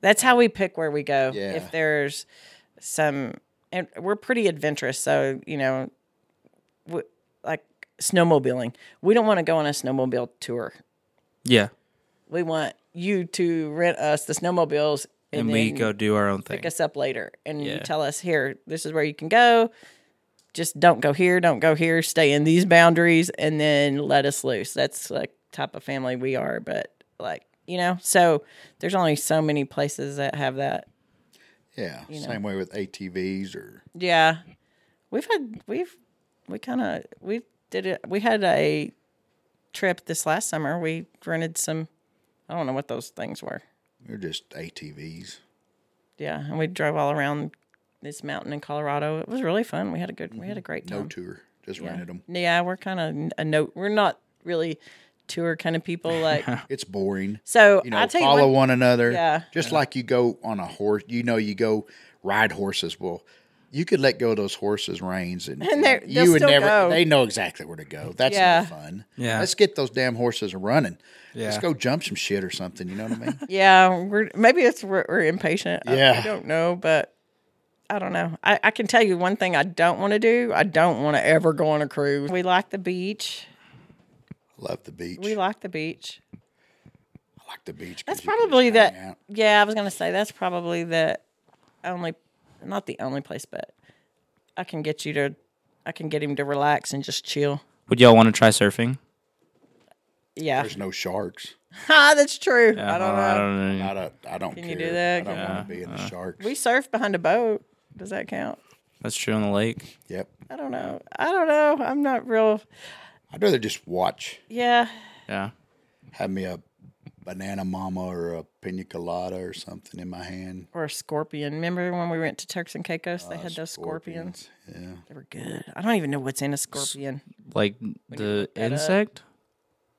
That's how we pick where we go. Yeah. If there's some, and we're pretty adventurous. So, you know, we, like snowmobiling, we don't want to go on a snowmobile tour. Yeah. We want you to rent us the snowmobiles and, we go do our own thing. pick us up later, and you tell us here, this is where you can go. Just don't go here, don't go here. Stay in these boundaries, and then let us loose. That's like type of family we are, but like you know, so there's only so many places that have that. Yeah, know. same way with ATVs or Yeah, we've had we've we kind of we did it. We had a trip this last summer. We rented some. I don't know what those things were. they're just ATVs. Yeah, and we drove all around this mountain in Colorado. It was really fun. We had a good. We had a mm-hmm. great time. No tour, just yeah. rented them. Yeah, we're kind of a note. We're not really tour kind of people. Like It's boring. so, You know, I tell follow you one, one another. Yeah. Just like you go on a horse, you know, you go ride horses. Well, you could let go of those horses' reins, and, And they're- you would still never. go. They know exactly where to go. That's Yeah. no fun. Yeah. Let's get those damn horses running. Yeah. Let's go jump some shit or something. You know what I mean? Yeah, we're maybe it's we're, we're impatient. I- I, don't know, but I don't know. I, I can tell you one thing I don't want to do. I don't want to ever go on a cruise. We like the beach. Love the beach. We like the beach. I like the beach. That's probably just that. out. Yeah, I was gonna say that's probably the only, not the only place, but I can get you to, I can get him to relax and just chill. Would y'all want to try surfing? Yeah, There's no sharks. ah, that's true. Yeah, I don't know. I don't know. I don't. I don't Can care. you do that? I don't Yeah. want to be in the sharks. We surf behind a boat. Does that count? That's true on the lake. yep. I don't know. I don't know. I'm not real. I'd rather just watch. Yeah, Yeah. Have me a banana mama or a pina colada or something in my hand. or a scorpion. Remember when we went to Turks and Caicos? They had those scorpions. Yeah. They were good. I don't even know what's in a scorpion. Like the look that up. insect?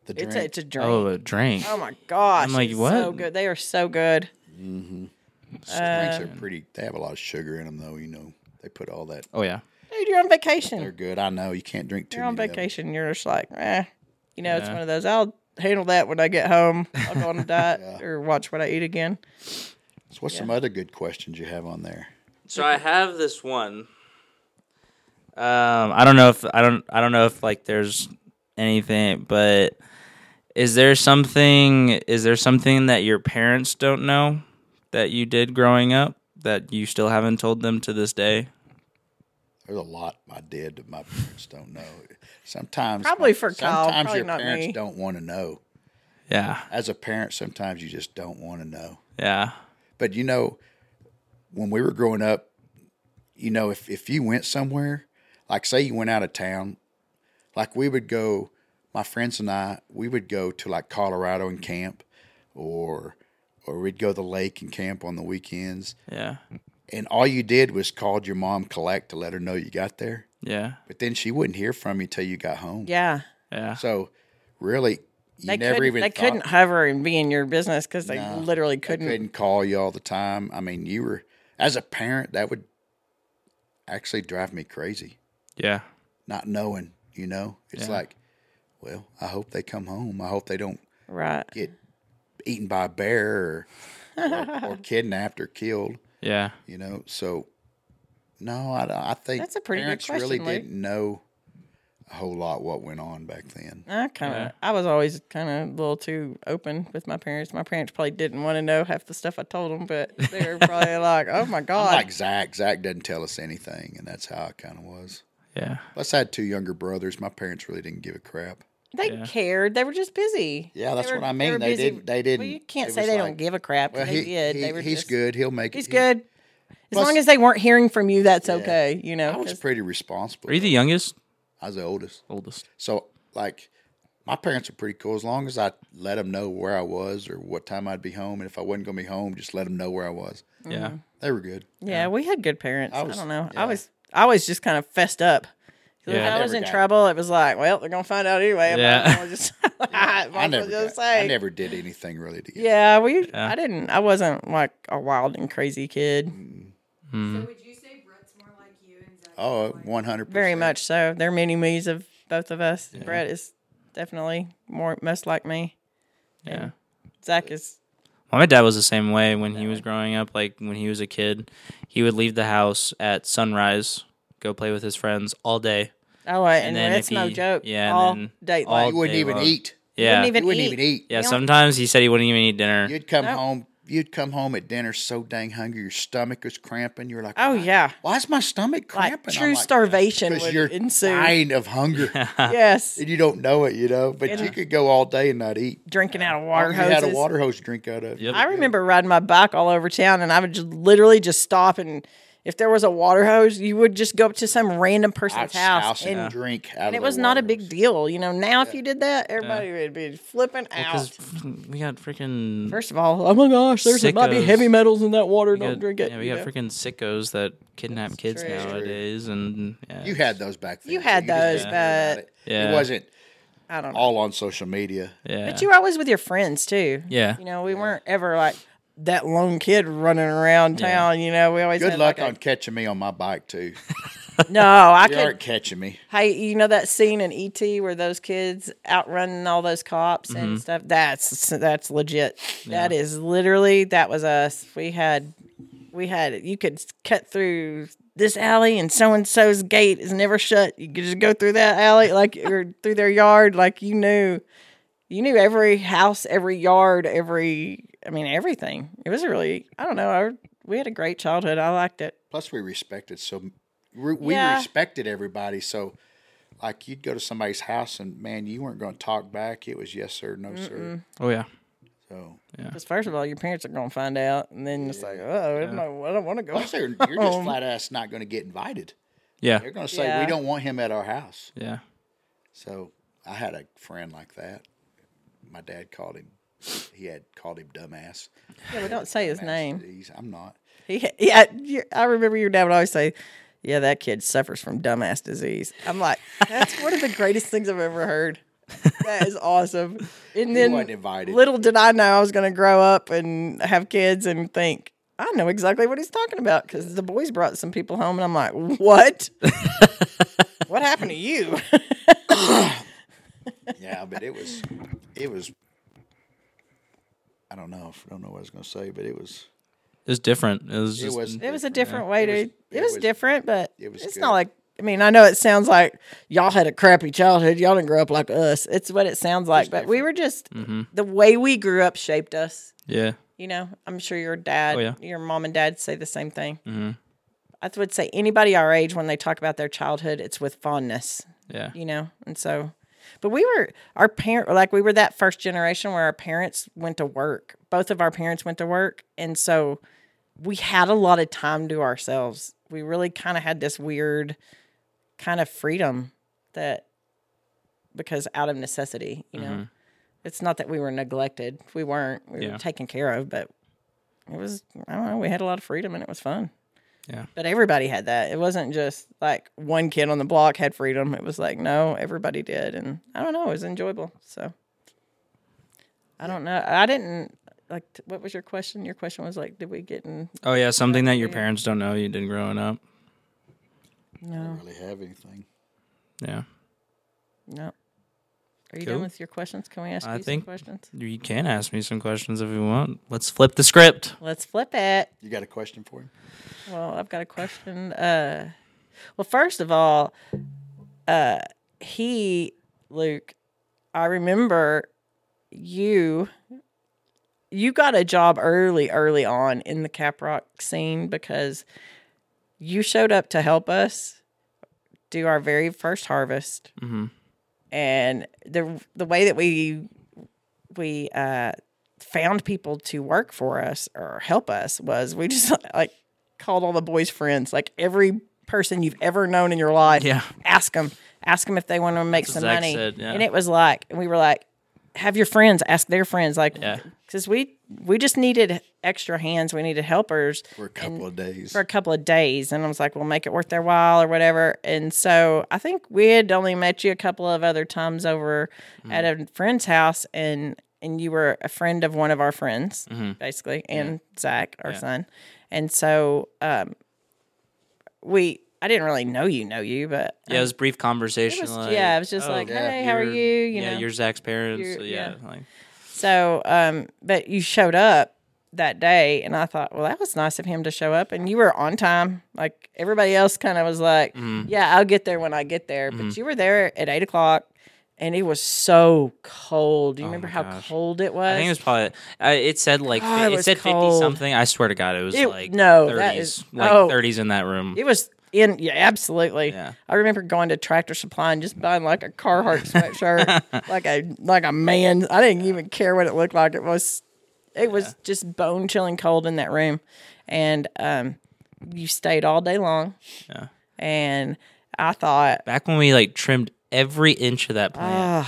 The It's drink. a, it's a drink. Oh, a drink. Oh my gosh! I'm like, what? So good. They are so good. drinks uh, are pretty. They have a lot of sugar in them, though. You know, they put all that. Oh yeah. Dude, you're on vacation. They're good. I know you can't drink too You're on many. of 'em. vacation. You're just like, eh. You know, it's one of those. I'll handle that when I get home. I'll go on a diet or watch what I eat again. So what's some other good questions you have on there? So I have this one. Um, I don't know if I don't I don't know if like there's anything, but is there something is there something that your parents don't know that you did growing up that you still haven't told them to this day? There's a lot I did that my parents don't know. Sometimes Probably my- for Keil, Sometimes probably your not parents me. don't want to know. Yeah, As a parent, sometimes you just don't want to know. yeah, But you know, when we were growing up, you know, if if you went somewhere, like say you went out of town, like we would go, my friends and I, we would go to like Colorado and camp, or or we'd go to the lake and camp on the weekends. yeah, And all you did was called your mom collect to let her know you got there. Yeah, But then she wouldn't hear from you till you got home. Yeah. yeah. So really, you They never couldn't, even they thought- couldn't hover and be in your business because they No, literally couldn't. They couldn't call you all the time. I mean, you were as a parent that would actually drive me crazy. Yeah, Not knowing, you know, it's Yeah. like, well, I hope they come home. I hope they don't Right. get eaten by a bear or or, or kidnapped or killed. yeah, You know, so no, I, don't- I think That's a pretty good parents really Luke. didn't know a whole lot what went on back then. I kind of, Yeah. I was always kind of a little too open with my parents. My parents probably didn't want to know half the stuff I told them, but they were probably like, "Oh my god!" Like Zach, Zach doesn't tell us anything, and that's how I kind of was. yeah, Plus, I had two younger brothers. My parents really didn't give a crap. they Yeah. cared. They were just busy. Yeah, that's were- what I mean. were They busy. did- they didn't- Well, you can't say they like- don't give a crap. Well, they he, did. he- they were he's just, good. He'll make He's it. good. As Plus- long as they weren't hearing from you, that's okay. You know. I was 'cause- pretty responsible. Are you the youngest? I was the oldest. Oldest. So, like, my parents are pretty cool. As long as I let them know where I was or what time I'd be home, and if I wasn't going to be home, just let them know where I was. Yeah, mm-hmm. They were good. yeah, we had good parents. I, was- don't know. yeah. I was, I was just kind of fessed up. So Yeah. if I I was in got- trouble, it was like, well, they're gonna find out anyway. I Yeah. just, I never, just got- I never did anything really to get. Yeah, we. Yeah. I didn't. I wasn't like a wild and crazy kid. Mm-hmm. So would you say Brett's more like you and Zach? Oh, 100 Very much so. They're mini me's of both of us. Brett is definitely more most like me. yeah. Zach is. Well, my dad was the same way when he was growing up. Like when he was a kid, he would leave the house at sunrise, go play with his friends all day. Oh, and, And then that's if no he- joke. yeah, and all then date all life. You wouldn't day even long. eat. Yeah, even You wouldn't eat. even eat. yeah. You know- Sometimes he said he wouldn't even eat dinner. You'd come Nope. home. You'd come home at dinner so dang hungry, your stomach was cramping. You're like, Oh "Why- yeah. why is my stomach Like cramping? true starvation because would you're ensue. dying of hunger yes. and you don't know it, you know. But you could go all day and not eat. Drinking out of Or water you had a hoses. water hose to drink out of. Yep. I remember riding my bike all over town, and I would just literally just stop, and if there was a water hose, you would just go up to some random person's House, house, and, and, drink out and of it was not a big deal. You know, now if you did that, everybody would be flipping out. Because we got freaking. First of all, oh my gosh, there's might be Sickos. heavy metals in that water. we Don't got- drink it. Yeah, we you got know? freaking sickos that kidnap kids true. nowadays, and yeah, You had those back then. You too. had just those, didn't but- it. Yeah. it wasn't I don't know. all on social media. yeah. But you were always with your friends too. Yeah. You know, we weren't ever like that lone kid running around town. You know, we always Good had luck like a- on catching me on my bike too. No, I You could. aren't catching me. Hey, you know that scene in ET where those kids outrunning all those cops and mm-hmm. stuff? That's that's legit. That is literally that was us. We had we had you could cut through this alley and so and so's gate is never shut. You could just go through that alley like or through their yard like you knew you knew every house, every yard, every I mean everything. It was really I don't know. I, we had a great childhood. I liked it. Plus, we respected so we, we Yeah. respected everybody. So, like, you'd go to somebody's house and man, you weren't going to talk back. It was yes sir, no sir. Oh yeah. So, Because first of all, your parents are gonna find out, and then it's like, oh, I don't, I don't want to go. plus, they're, you're just flat ass not going to get invited. Yeah. They're going to say Yeah. we don't want him at our house. Yeah. So, I had a friend like that. My dad called him. He had called him dumbass. Yeah, we don't say his name. disease. I'm not. He, yeah, I remember your dad would always say, "Yeah, that kid suffers from dumbass disease." I'm like, that's one of the greatest things I've ever heard. That is awesome. And then little did I know I was going to grow up and have kids and think. I know exactly what he's talking about because the boys brought some people home, and I'm like, "What? what happened to you?" Yeah, but it was, it was. I don't know. I don't know what I was going to say, but it was. It was different. It was It just. was. It was a different way It to. was- It it was, was- different, but it was it's good. not like. I mean, I know it sounds like y'all had a crappy childhood. Y'all didn't grow up like us. It's what it sounds like, but we were just the way we grew up shaped us. yeah. You know, I'm sure your dad, Oh, yeah. your mom and dad say the same thing. Mm-hmm. I would say anybody our age when they talk about their childhood, it's with fondness. Yeah. You know, and so, but we were our parent like we were that first generation where our parents went to work. Both of our parents went to work, and so we had a lot of time to ourselves. We really kind of had this weird kind of freedom that because out of necessity, you know. Mm-hmm. It's not that we were neglected. We weren't. We Yeah. were taken care of, but it was I don't know, we had a lot of freedom and it was fun. Yeah. But everybody had that. It wasn't just like one kid on the block had freedom. It was like no, everybody did and I don't know, it was enjoyable. So I don't know. I didn't like t- what was your question? Your question was like did we get in Oh yeah. Something that your parents don't know you did growing up. I don't really have anything. Yeah. no. Are you Cool. done with your questions? Can we ask I you think- some questions? You can ask me some questions if you want. Let's flip the script. Let's flip it. You got a question for him? Well, I've got a question. Uh, well, first of all, uh, he, Luke, I remember you. You got a job early, early on in the Caprock scene because you showed up to help us do our very first harvest, and the the way that we we uh, found people to work for us or help us was we just like called all the boys' friends, like every person you've ever known in your life. Yeah. Ask them, ask them if they want to make what some money. said, yeah. And it was like, and we were like, have your friends ask their friends, like, Yeah. because we we just needed extra hands, we needed helpers For a couple of days. for a couple of days and I was like, we'll make it worth their while or whatever. And so I think we had only met you a couple of other times over mm-hmm. at a friend's house and and you were a friend of one of our friends, mm-hmm. basically, and Zach, our son. And so um we I didn't really know you know you, but Yeah, it was a brief conversation. was- like, yeah, it was just oh, like, yeah, hey, how are you? You yeah, know, you're Zach's parents. You're- so yeah, yeah. like So, um, but you showed up that day, and I thought, well, that was nice of him to show up, and you were on time. Like everybody else, kind of was like, Mm-hmm. yeah, I'll get there when I get there, but you were there at eight o'clock, and it was so cold. Do you Oh remember how gosh. cold it was? I think it was probably. Uh, it said like it it, said fifty something. I swear to God, it was It- like no, thirties, that is- like oh. thirties in that room. It was in yeah, absolutely. Yeah. I remember going to Tractor Supply and just buying like a Carhartt sweatshirt, like a like a man. I didn't even care what it looked like. It was it was just bone chilling cold in that room, and um, you stayed all day long. Yeah. And I thought Back when we like trimmed every inch of that plant.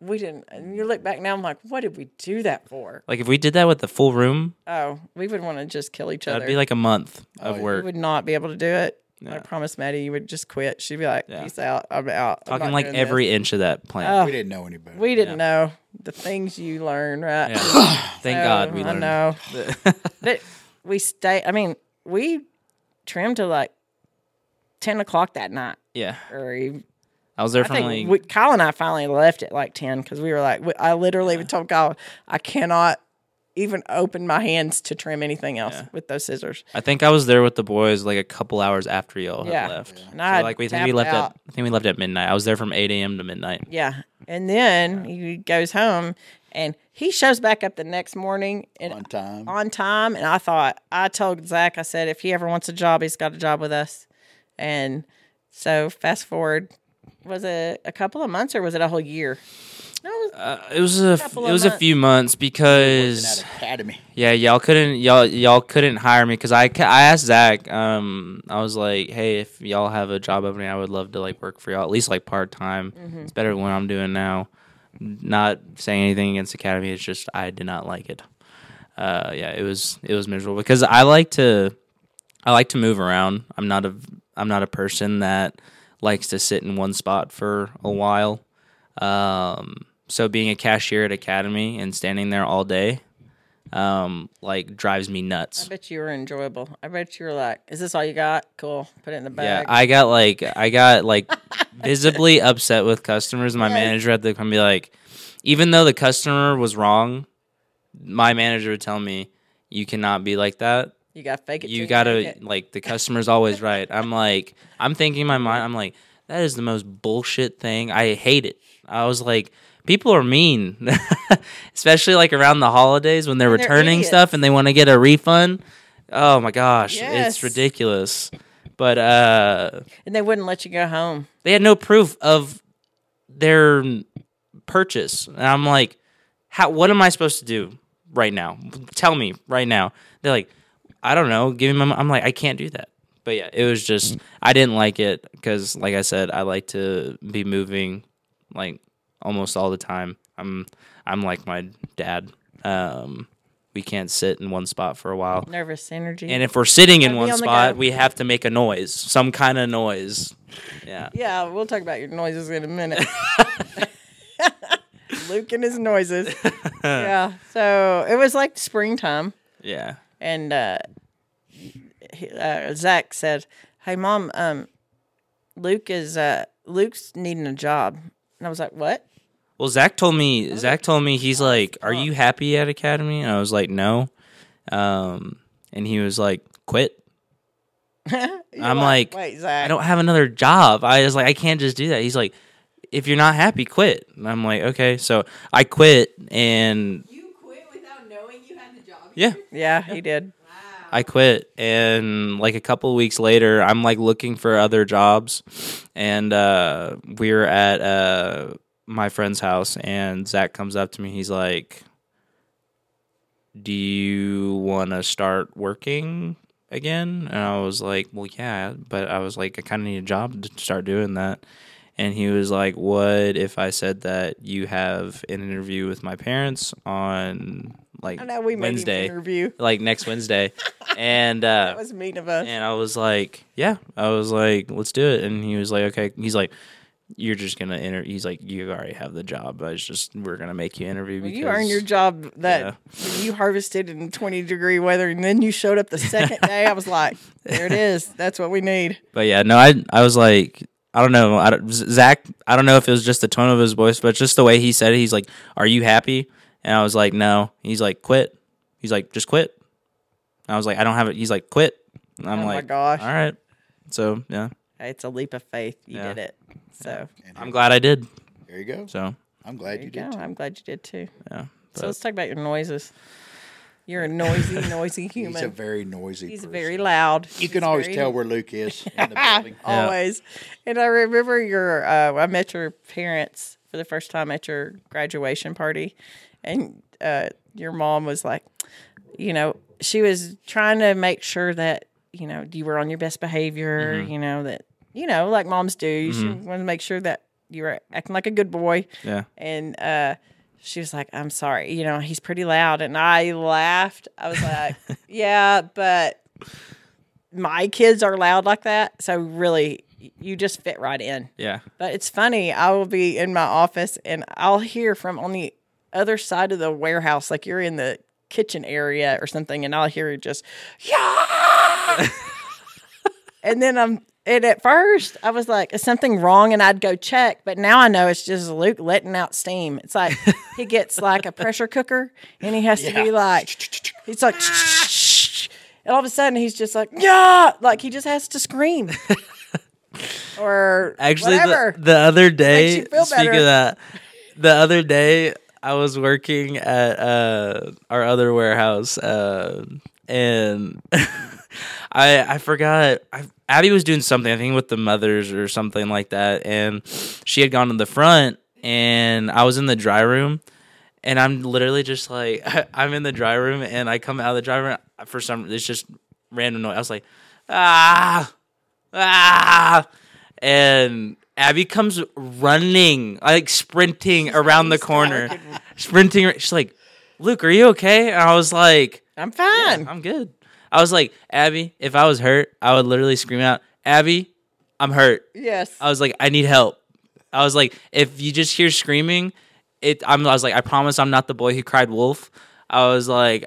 we didn't. And you look back now, I'm like, what did we do that for? like if we did that with the full room, Oh, we would want to just kill each other. that'd be like a month of we work. We would not be able to do it. I Yeah. promised Maddie you would just quit. She'd be like, Yeah. "Peace out, I'm out." I'm Talking not like doing this." every inch of that plant. Oh. We didn't know any better. We didn't know the things you learn, right? Yeah. Thank So, God we I learned. know. but we stay. I mean, we trimmed to like ten o'clock that night, yeah, or even, I was there I from think like we, Keil and I finally left at like ten because we were like, we, I literally even told Keil, I cannot even open my hands to trim anything else with those scissors. I think I was there with the boys like a couple hours after y'all had Yeah. left. And I So, like we think we left out. at I think we left at midnight. I was there from eight a.m. to midnight. Yeah, and then he goes home and he shows back up the next morning and on time. on time. And I thought, I told Zach, I said, if he ever wants a job, he's got a job with us. And so fast forward, was it a couple of months or was it a whole year? No, it was- Uh, it was a f- it of was a few months because academy. yeah y'all couldn't y'all y'all couldn't hire me because I, I asked Zach um I was like hey if y'all have a job opening I would love to like work for y'all at least like part time it's better than what I'm doing now. Not saying anything against Academy it's just I did not like it. Uh yeah it was it was miserable because I like to I like to move around. I'm not a I'm not a person that likes to sit in one spot for a while. Um, so being a cashier at Academy and standing there all day, um, like drives me nuts. I bet you were enjoyable. I bet you were like, is this all you got? Cool. Put it in the bag." Yeah. I got like I got like visibly upset with customers. My Yes. manager had to come be like, even though the customer was wrong, my manager would tell me, "You cannot be like that. you got to fake it. You gotta it." like the customer's always right." I'm like, I'm thinking in my mind, I'm like, that is the most bullshit thing. I hate it. I was like, people are mean, especially like around the holidays when they're And returning stuff and they want to get a refund. Oh my gosh, Yes. it's ridiculous. But uh, And they wouldn't let you go home. they had no proof of their purchase, and I'm like, how? What am I supposed to do right now? Tell me right now. They're like, I don't know. Give me my. mo-" I'm like, I can't do that. But yeah, it was just I didn't like it because, like I said, I like to be moving, like almost all the time. I'm I'm like my dad. Um, we can't sit in one spot for a while. Nervous energy. And if we're sitting in one on spot, we have to make a noise, some kind of noise. Yeah. yeah, we'll talk about your noises in a minute. Luke and his noises. yeah. So it was like springtime. Yeah. and uh, uh, Zach said, "Hey, mom, um, Luke is uh, Luke's needing a job," and I was like, "What?" Well, Zach told me. Zach told me he's like, "Are you happy at Academy?" And I was like, "No." Um, and he was like, "Quit." I'm like, "Wait, Zach, I don't have another job. I was like, I can't just do that. He's like, if you're not happy, quit. And I'm like, okay. So I quit, and You quit without knowing you had the job. yeah, Yeah, he did. I quit. And like a couple of weeks later, I'm like looking for other jobs, and uh, we were at uh, my friend's house, and Zach comes up to me. He's like, "Do you want to start working again?" And I was like, "Well, yeah," but I was like, "I kind of need a job to start doing that." And he was like, "What if I said that you have an interview with my parents on like know we Wednesday, interview. like next Wednesday?" and uh, That was mean of us. and I was like, "Yeah." I was like, "Let's do it." And he was like, "Okay." He's like, "You're just gonna enter." He's like, "You already have the job. But it's just we're gonna make you interview Well, because you earned your job that Yeah. you harvested in 20 degree weather, and then you showed up the second day. I was like, there it is. That's what we need. But yeah, no, I I was like, I don't know, I don't, Zach. I don't know if it was just the tone of his voice, but just the way he said it. He's like, "Are you happy?" And I was like, "No." He's like, "Quit." He's like, "Just quit." I was like, "I don't have it." He's like, "Quit." And I'm Oh my like, gosh. "All right." So yeah, It's a leap of faith. You Yeah. did it. So I'm glad I did. There you go. So I'm glad you you did. too. I'm glad you did too. yeah. So let's talk about your noises. You're a noisy, noisy human. He's a very noisy. He's person. very loud. You can He's always very- tell where Luke is in the building. Yeah. always. And I remember your uh, I met your parents for the first time at your graduation party, and uh, your mom was like, you know, she was trying to make sure that you know you were on your best behavior. You know that you know like moms do. She want to make sure that you're acting like a good boy. yeah. And uh, she was like, I'm sorry, you know, he's pretty loud. And I laughed. I was like, yeah, but my kids are loud like that. So really, you just fit right in. Yeah. But it's funny. I will be in my office and I'll hear from on the other side of the warehouse, like you're in the kitchen area or something, and I'll hear just, yeah. and then I'm, and at first I was like, is something wrong? And I'd go check. But now I know it's just Luke letting out steam. It's like he gets like a pressure cooker and he has to be like, he's like, and all of a sudden he's just like, yeah, like he just has to scream. or Actually, the, the other day, speaking of that, the other day I was working at uh, our other warehouse, uh, and I I forgot. I, Abby was doing something, I think, with the mothers or something like that, and she had gone to the front, and I was in the dry room. And I'm literally just like I'm in the dry room, and I come out of the dry room for some. It's just random noise. I was like, ah, ah, and Abby comes running, like sprinting around the corner, sprinting. She's like, "Luke, are you okay?" And I was like, I'm fine. "I'm good." I was like, "Abby, if I was hurt, I would literally scream out, Abby, I'm hurt." yes. I was like, "I need help." I was like, "If you just hear screaming, it." I'm, I was like, "I promise, I'm not the boy who cried wolf." I was like,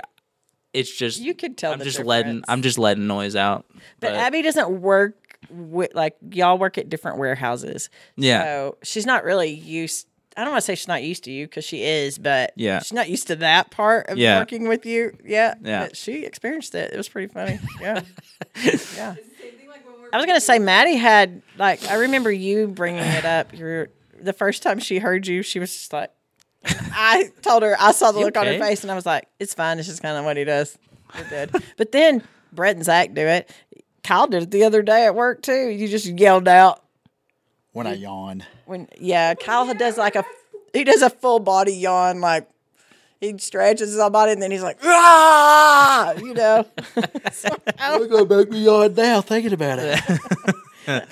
"It's just." you can tell I'm just letting. I'm just letting noise out. But Abby doesn't work with like y'all work at different warehouses. Yeah. So she's not really used. I don't want to say she's not used to you because she is, but Yeah. she's not used to that part of Yeah. working with you. Yeah, Yeah. But she experienced it. It was pretty funny. Yeah, yeah. Same thing like when we're I was gonna say Maddie had like I remember you bringing it up. You're the first time she heard you, she was just like. I told her I saw the You look on her face, and I was like, "It's fine. It's just kind of what he does." You're but then Brett and Zach do it. Kyle did it the other day at work too. You just yelled out When I yawn, when yeah. Kyle does like a he does a full body yawn, like he stretches his whole body, and then he's like, ah, you know. So Kyle- we're gonna make me yawn now thinking about it.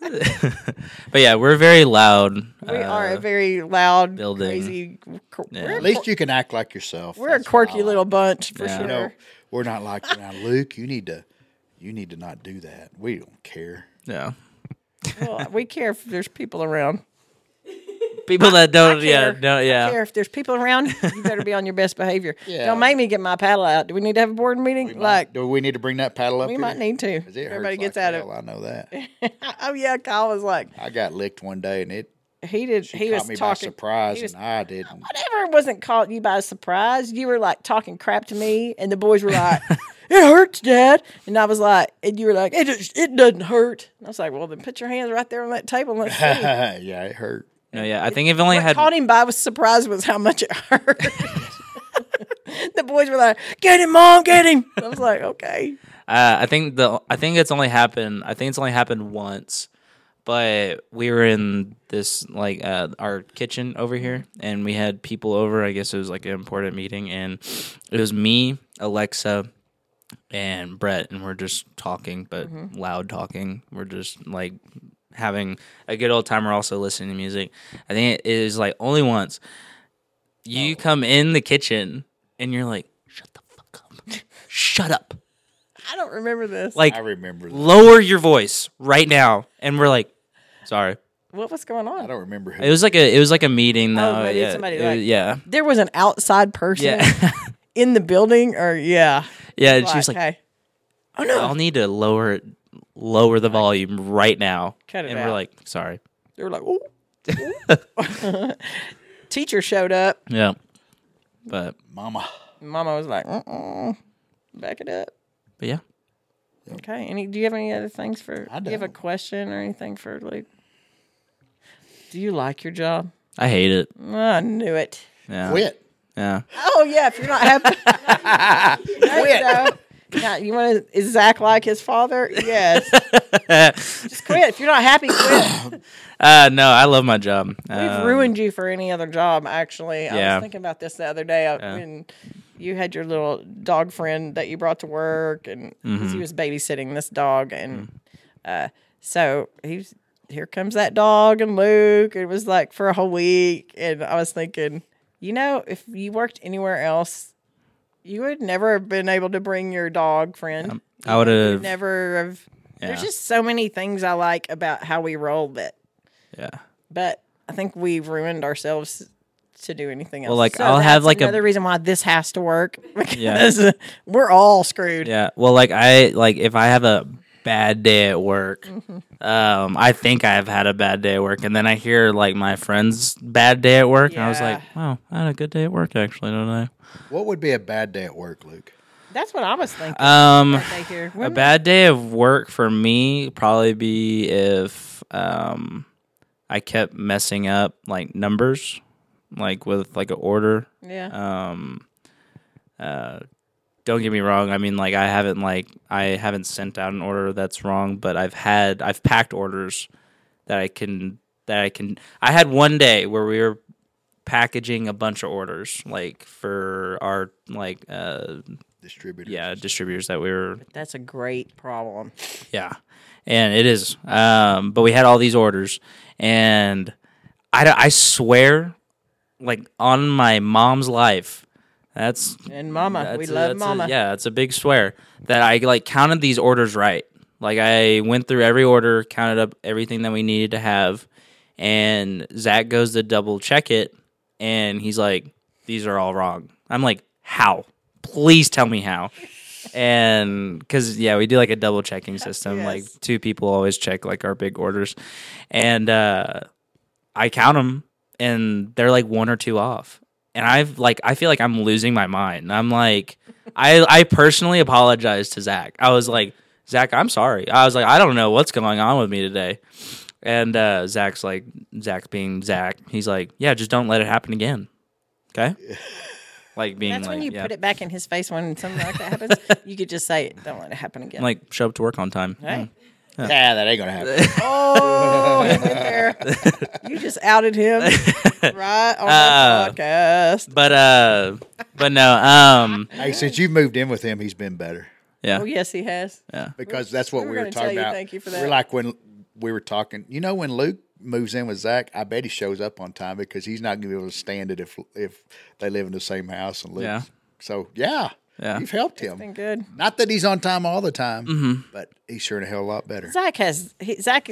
But yeah, we're very loud. we are uh, a very loud, building. crazy. cor- Yeah. At least you can act like yourself. we're a That's what quirky like. little bunch for Yeah. sure. You know, we're not like now, Luke. You need to, you need to not do that. We don't care. Yeah. Well, we care if there's people around. People that don't, I yeah, care. no, I yeah. care if there's people around. You better be on your best behavior. Yeah. Don't make me get my paddle out. Do we need to have a board meeting? We might- like do we need to bring that paddle up? we here? might need to. 'Cause it Everybody gets like out hell, of. I know that. oh yeah, Kyle was like I got licked one day, and it he did. she he caught was me by talking. surprise, he was- and I didn't. whatever wasn't caught you by surprise. You were like talking crap to me, and the boys were like, "It hurts, Dad," and I was like, and you were like, "It just- it doesn't hurt." And I was like, "Well, then put your hands right there on that table and let's see." yeah, it hurt. No, yeah. I think if only what had caught him by was surprised was how much it hurt. the boys were like, "Get him, mom, get him." I was like, "Okay." Uh, I think the I think it's only happened. I think it's only happened once, but we were in this like uh, our kitchen over here, and we had people over. I guess it was like an important meeting, and it was me, Alexa, and Brett, and we're just talking, but mm-hmm. loud talking. We're just like having a good old time. We're also listening to music. I think it is like only once. You oh. come in the kitchen, and you're like, "Shut the fuck up! Shut up!" I don't remember this. Like I remember. that. lower your voice right now and we're like sorry what was going on? I don't remember who. it was like a it was like a meeting oh, though Oh, yeah somebody it was- yeah There was an outside person yeah in the building, or yeah. yeah and she was like "Hey, oh no, i'll need to lower it lower the volume right now Cut it and out. we're like sorry They were like, "Ooh." ooh." Teacher showed up. yeah but Mama. Mama was like, uh-uh, back it up. but yeah Okay. Any? Do you have any other things for? I Do you have a don't. question or anything for Luke? Do you like your job? I hate it. Ah, I knew it. Yeah. Quit. Yeah. Oh yeah, if you're not happy, quit. Yeah, you want to? Is Zach like his father? Yes. Just quit. If you're not happy, quit. Uh, no, I love my job. We've Um, ruined you for any other job. Actually, I Yeah. was thinking about this the other day uh, Yeah. when you had your little dog friend that you brought to work, and Mm-hmm. he was babysitting this dog, and Mm. uh, so he's here comes that dog and Luke. It was like for a whole week, and I was thinking, you know, if you worked anywhere else. You would never have been able to bring your dog friend. I would have. never have. There's just so many things I like about how we roll that Yeah. but I think we've ruined ourselves to do anything else. Well, like, So I'll have, like, a- another reason why this has to work because we're all screwed. Yeah. Well, like I like if I have a bad day at work, Mm-hmm. um, I think I've had a bad day at work, and then I hear like my friend's bad day at work, and I was like, wow, I had a good day at work actually, don't I? What would be a bad day at work, Luke? That's what I was thinking. Um, that they hear. a bad day of work for me probably be if um I kept messing up like numbers, like with like an order. yeah. Um, uh, don't get me wrong. I mean, like I haven't like I haven't sent out an order that's wrong, but I've had I've packed orders that I can that I can. I had one day where we were packaging a bunch of orders, like for our like uh Distributors. yeah distributors that we were That's a great problem. yeah, and it is. Um, but we had all these orders, and I, I swear, like on my mom's life, that's And Mama, we a- love that's a- Mama. yeah, it's a big swear that I like counted these orders right. Like I went through every order, counted up everything that we needed to have, and Zach goes to double check it, and he's like, "These are all wrong." I'm like, "How? Please tell me how." And because yeah, we do like a double checking system. Like two people always check like our big orders, and uh, I count them, and they're like one or two off. And I've like I feel like I'm losing my mind. I'm like, I I personally apologized to Zach. I was like, Zach, I'm sorry. I was like, I don't know what's going on with me today. And uh, Zach's like, Zach being Zach, he's like, yeah, just don't let it happen again. Okay. Like being That's like, when you yeah. put it back in his face when something like that happens. you could just say. Don't let it happen again. like show up to work on time. Hey. Yeah, that ain't gonna happen. Oh, he went there. You just outed him right on Uh, the podcast. But uh, but no, um, hey, since you moved in with him, he's been better yeah, Oh, yes, he has. Yeah. Because that's what we we, were were gonna tell talking you about. thank you for that. We're like when we were talking. You know, when Luke moves in with Zach, I bet he shows up on time because he's not gonna be able to stand it if if they live in the same house and Luke. Yeah. So yeah, Yeah. you've helped Been him. good. Not that he's on time all the time, Mm-hmm. but he's sure in a hell a lot better. Zach has he, Zach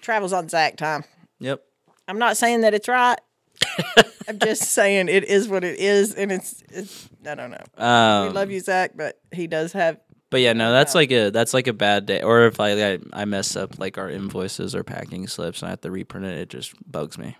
travels on Zach time. yep, I'm not saying that it's right. I'm just saying it is what it is, and it's it's. I don't know. um, we love you, Zach, but he does have. But yeah, no, that's like a that's like a bad day. Or if I I, I mess up like our invoices or packing slips and I have to reprint it, it just bugs me.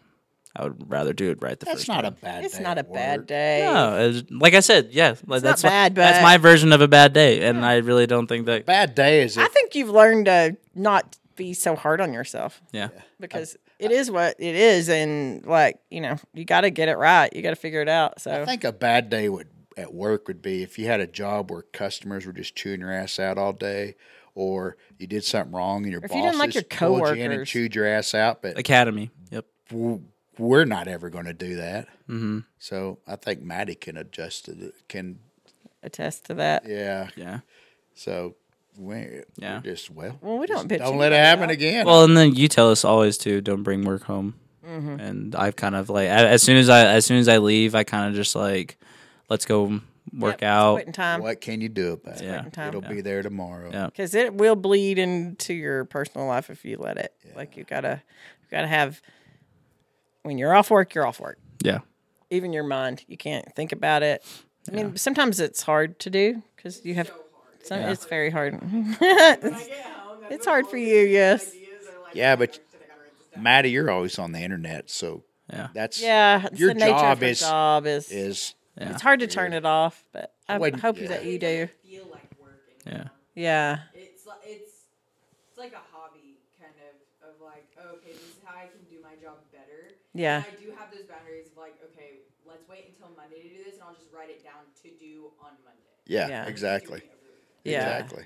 I would rather do it right the That's first not time. a bad. It's day not a at bad work. day. No, it's- like I said, yeah, like not that's my, bad, that's my version of a bad day, and I really don't think that. Bad day is I if think you've learned to not be so hard on yourself Yeah, because it is what it is, and like you know, you got to get it right. You got to figure it out. So I think a bad day would at work would be if you had a job where customers were just chewing your ass out all day, or you did something wrong and your If bosses you didn't like your pulled you in and coworkers. chewed your ass out. But Academy. Yep. w- we're not ever going to do that. Mm-hmm. So I think Maddie can adjust to it. Can attest to that. yeah. Yeah. So we Yeah. we're just well. Well, we don't bitch. Don't let it happen out. again. Well, and then you tell us always to don't bring work home, Mm-hmm. and I've kind of like as soon as I as soon as I leave, I kind of just like let's go work Yep, out. quitting time what can you do about it? Yeah. time. It'll be there tomorrow. Yeah. because it will bleed into your personal life if you let it. Like you gotta, you gotta have. When you're off work, you're off work. Yeah. Even your mind, you can't think about it. I mean, sometimes it's hard to do because you have. Some, It's very hard. it's, it's hard for you, yes. Yeah, but Maddie, you're always on the internet, so Yeah. that's Yeah, it's Your the nature job of is- job is, is it's hard to turn it off, but I wouldn't- hope yeah. that you do. feel like working. Yeah. Yeah, It's li- it's it's like a hobby kind of of like okay, this is how I do my job better. Yeah. I do have those boundaries of like, okay, let's wait until Monday to do this, and I'll just write it down to do on Monday. Yeah, Yeah. exactly. Yeah. Exactly.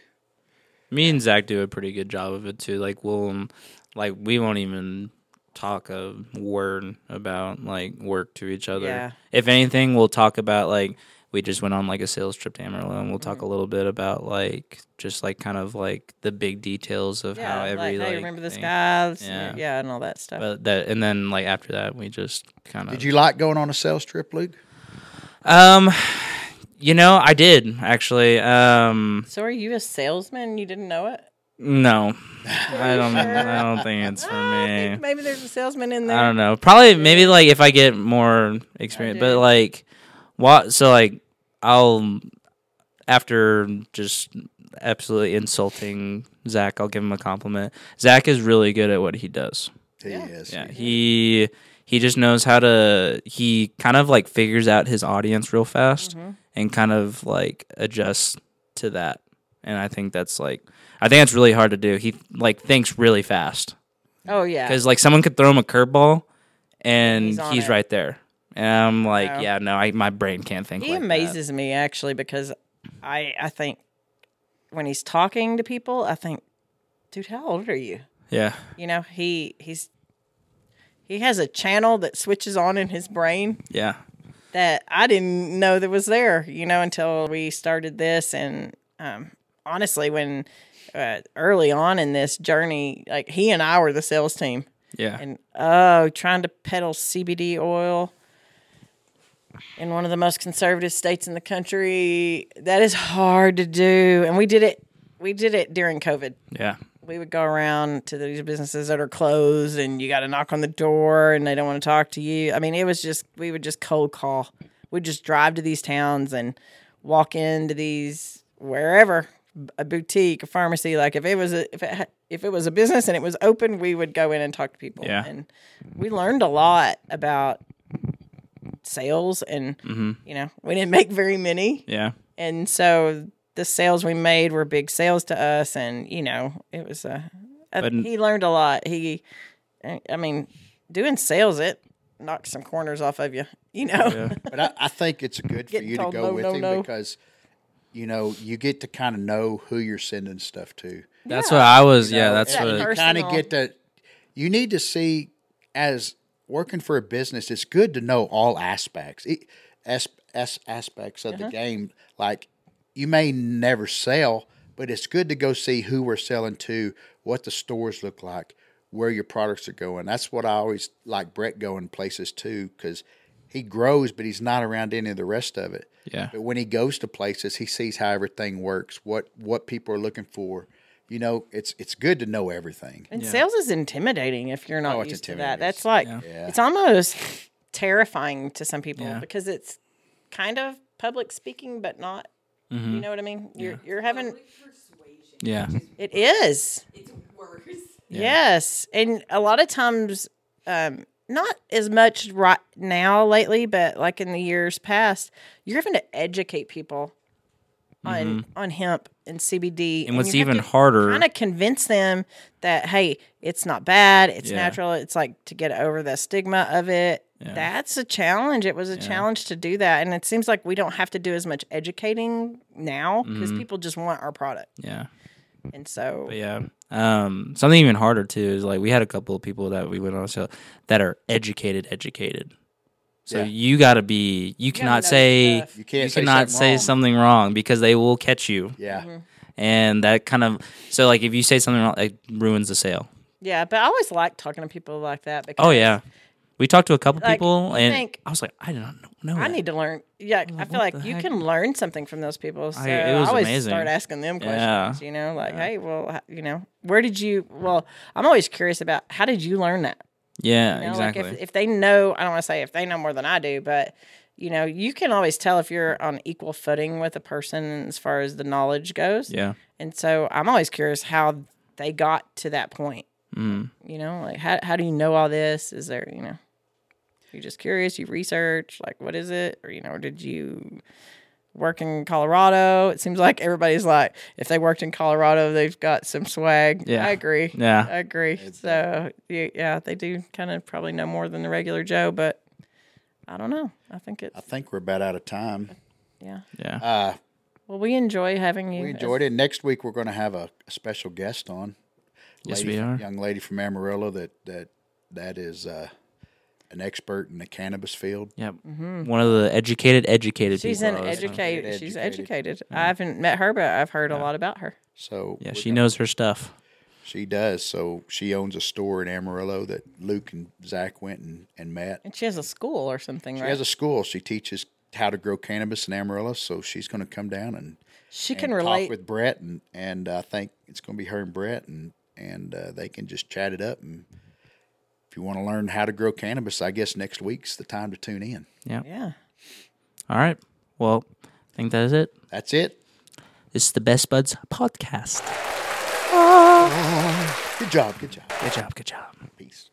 Me and Zach do a pretty good job of it too. Like we'll, um, like we won't even talk a word about like work to each other. Yeah. If anything, we'll talk about like we just went on like a sales trip to Amarillo, and we'll talk Mm-hmm. a little bit about like just like kind of like the big details of Yeah, how like, every hey, like, remember the thing- Yeah. yeah, and all that stuff. But that and then like after that, we just kind of Did you like going on a sales trip, Luke? Um, you know, I did actually. Um, so are you a salesman? You didn't know it? no, I don't. I don't think it's for Ah, me. maybe there's a salesman in there. I don't know. Probably maybe like if I get more experience, but like what? So like I'll after just absolutely insulting Zach, I'll give him a compliment. Zach is really good at what he does. He Yeah. is. Yeah, he he just knows how to. He kind of like figures out his audience real fast mm-hmm. and kind of like adjusts to that. And I think that's like I think it's really hard to do. He like thinks really fast Oh yeah. because like someone could throw him a curveball and He's he's, right there. And I'm like, Wow. yeah, no, I, my brain can't think. He like that. amazes me actually because I I think when he's talking to people, I think, dude, how old are you? Yeah, You know, he he's he has a channel that switches on in his brain yeah, that I didn't know that was there, you know, until we started this. And um, honestly, when uh, early on in this journey, like he and I were the sales team, yeah, and oh, trying to peddle CBD oil in one of the most conservative states in the country, that is hard to do. And we did it. We did it during COVID yeah, we would go around to these businesses that are closed and you got to knock on the door and they don't want to talk to you. I mean, it was just, we would just cold call. We'd just drive to these towns and walk into these wherever a boutique, a pharmacy. Like if it was a, if it, had, if it was a business and it was open, we would go in and talk to people. Yeah. And we learned a lot about sales and, Mm-hmm. you know, we didn't make very many yeah, and so the sales we made were big sales to us and you know it was a, a But- he learned a lot he i mean doing sales it knocks some corners off of you you know yeah, But I, I think it's good for you to go no, with no, him no. because you know you get to kind of know who you're sending stuff to. That's what I was. Yeah, know, that's and what. you kind of get to. You need to see as working for a business. It's good to know all aspects, it, as, as aspects of Uh-huh. the game. Like you may never sell, but it's good to go see who we're selling to, what the stores look like, where your products are going. That's what I always like Brett going places too, because he grows, but he's not around any of the rest of it. Yeah. But when he goes to places, he sees how everything works, what what people are looking for. You know, it's it's good to know everything. and sales is intimidating if you're not Oh, used to that that's like Yeah. it's almost terrifying to some people Yeah. because it's kind of public speaking but not Mm-hmm. you know what i mean you're you're having persuasion. Yeah. it is It's worse. Yes, and a lot of times, um, not as much right now lately, but like in the years past, you're having to educate people on on hemp and CBD. Mm-hmm. And what's even harder- kind of convince them that hey, it's not bad, it's Yeah. natural. It's like to get over the stigma of it. That's a challenge. It was a challenge to do that, and it seems like we don't have to do as much educating now because Mm-hmm. people just want our product, Yeah. and so But yeah. Um, something even harder too is like we had a couple of people that we went on so that are educated, educated. So Yeah. you got to be. You cannot know say stuff. You can't you say cannot something say wrong. something wrong because they will catch you, Yeah. Mm-hmm. and that kind of so like if you say something wrong, it ruins the sale. yeah. But I always like talking to people like that because Oh yeah, we talked to a couple Like, people, and think- I was like, I did not know. know I that. need to learn. Yeah, I feel like you heck? can learn something from those people. So I, it was always amazing. start asking them questions. Yeah. You know, like, hey, well, you know, where did you? Well, I'm always curious about how did you learn that? Yeah, You know, exactly. Like if if they know, I don't want to say if they know more than I do, but you know, you can always tell if you're on equal footing with a person as far as the knowledge goes. yeah, And so I'm always curious how they got to that point. mm, You know, like how how do you know all this? Is there, you know, you're just curious, you research, like what is it? Or, you know, did you work in Colorado. It seems like everybody's like, if they worked in Colorado, they've got some swag. Yeah. I agree. Yeah. I agree. so yeah, yeah, they do kind of probably know more than the regular Joe, but I don't know. I think it's I think we're about out of time. yeah. Yeah. Uh, Well, we enjoy having you. we enjoyed it. Next week we're going to have a, a special guest on. Yes, Lady we are. Young lady from Amarillo that that that is uh, an expert in the cannabis field. Yep. One of the educated, educated She's people. an I was, uh, educated. She's Educated. educated. I haven't met her, but I've heard a lot about her. So Yeah, she gonna- knows her stuff. She does. So she owns a store in Amarillo that Luke and Zach went and, and met. And she has a school or something, She right? has a school. She teaches how to grow cannabis in Amarillo. So she's going to come down and, she and can talk relate. with Brett, and and I think it's going to be her and Brett, and and uh, they can just chat it up. And if you want to learn how to grow cannabis, I guess next week's the time to tune in. Yeah. yeah. All right. Well, I think that is it. That's it. This is the Best Buds podcast. Ah. Good job. Good job. Good job. Good job. Peace.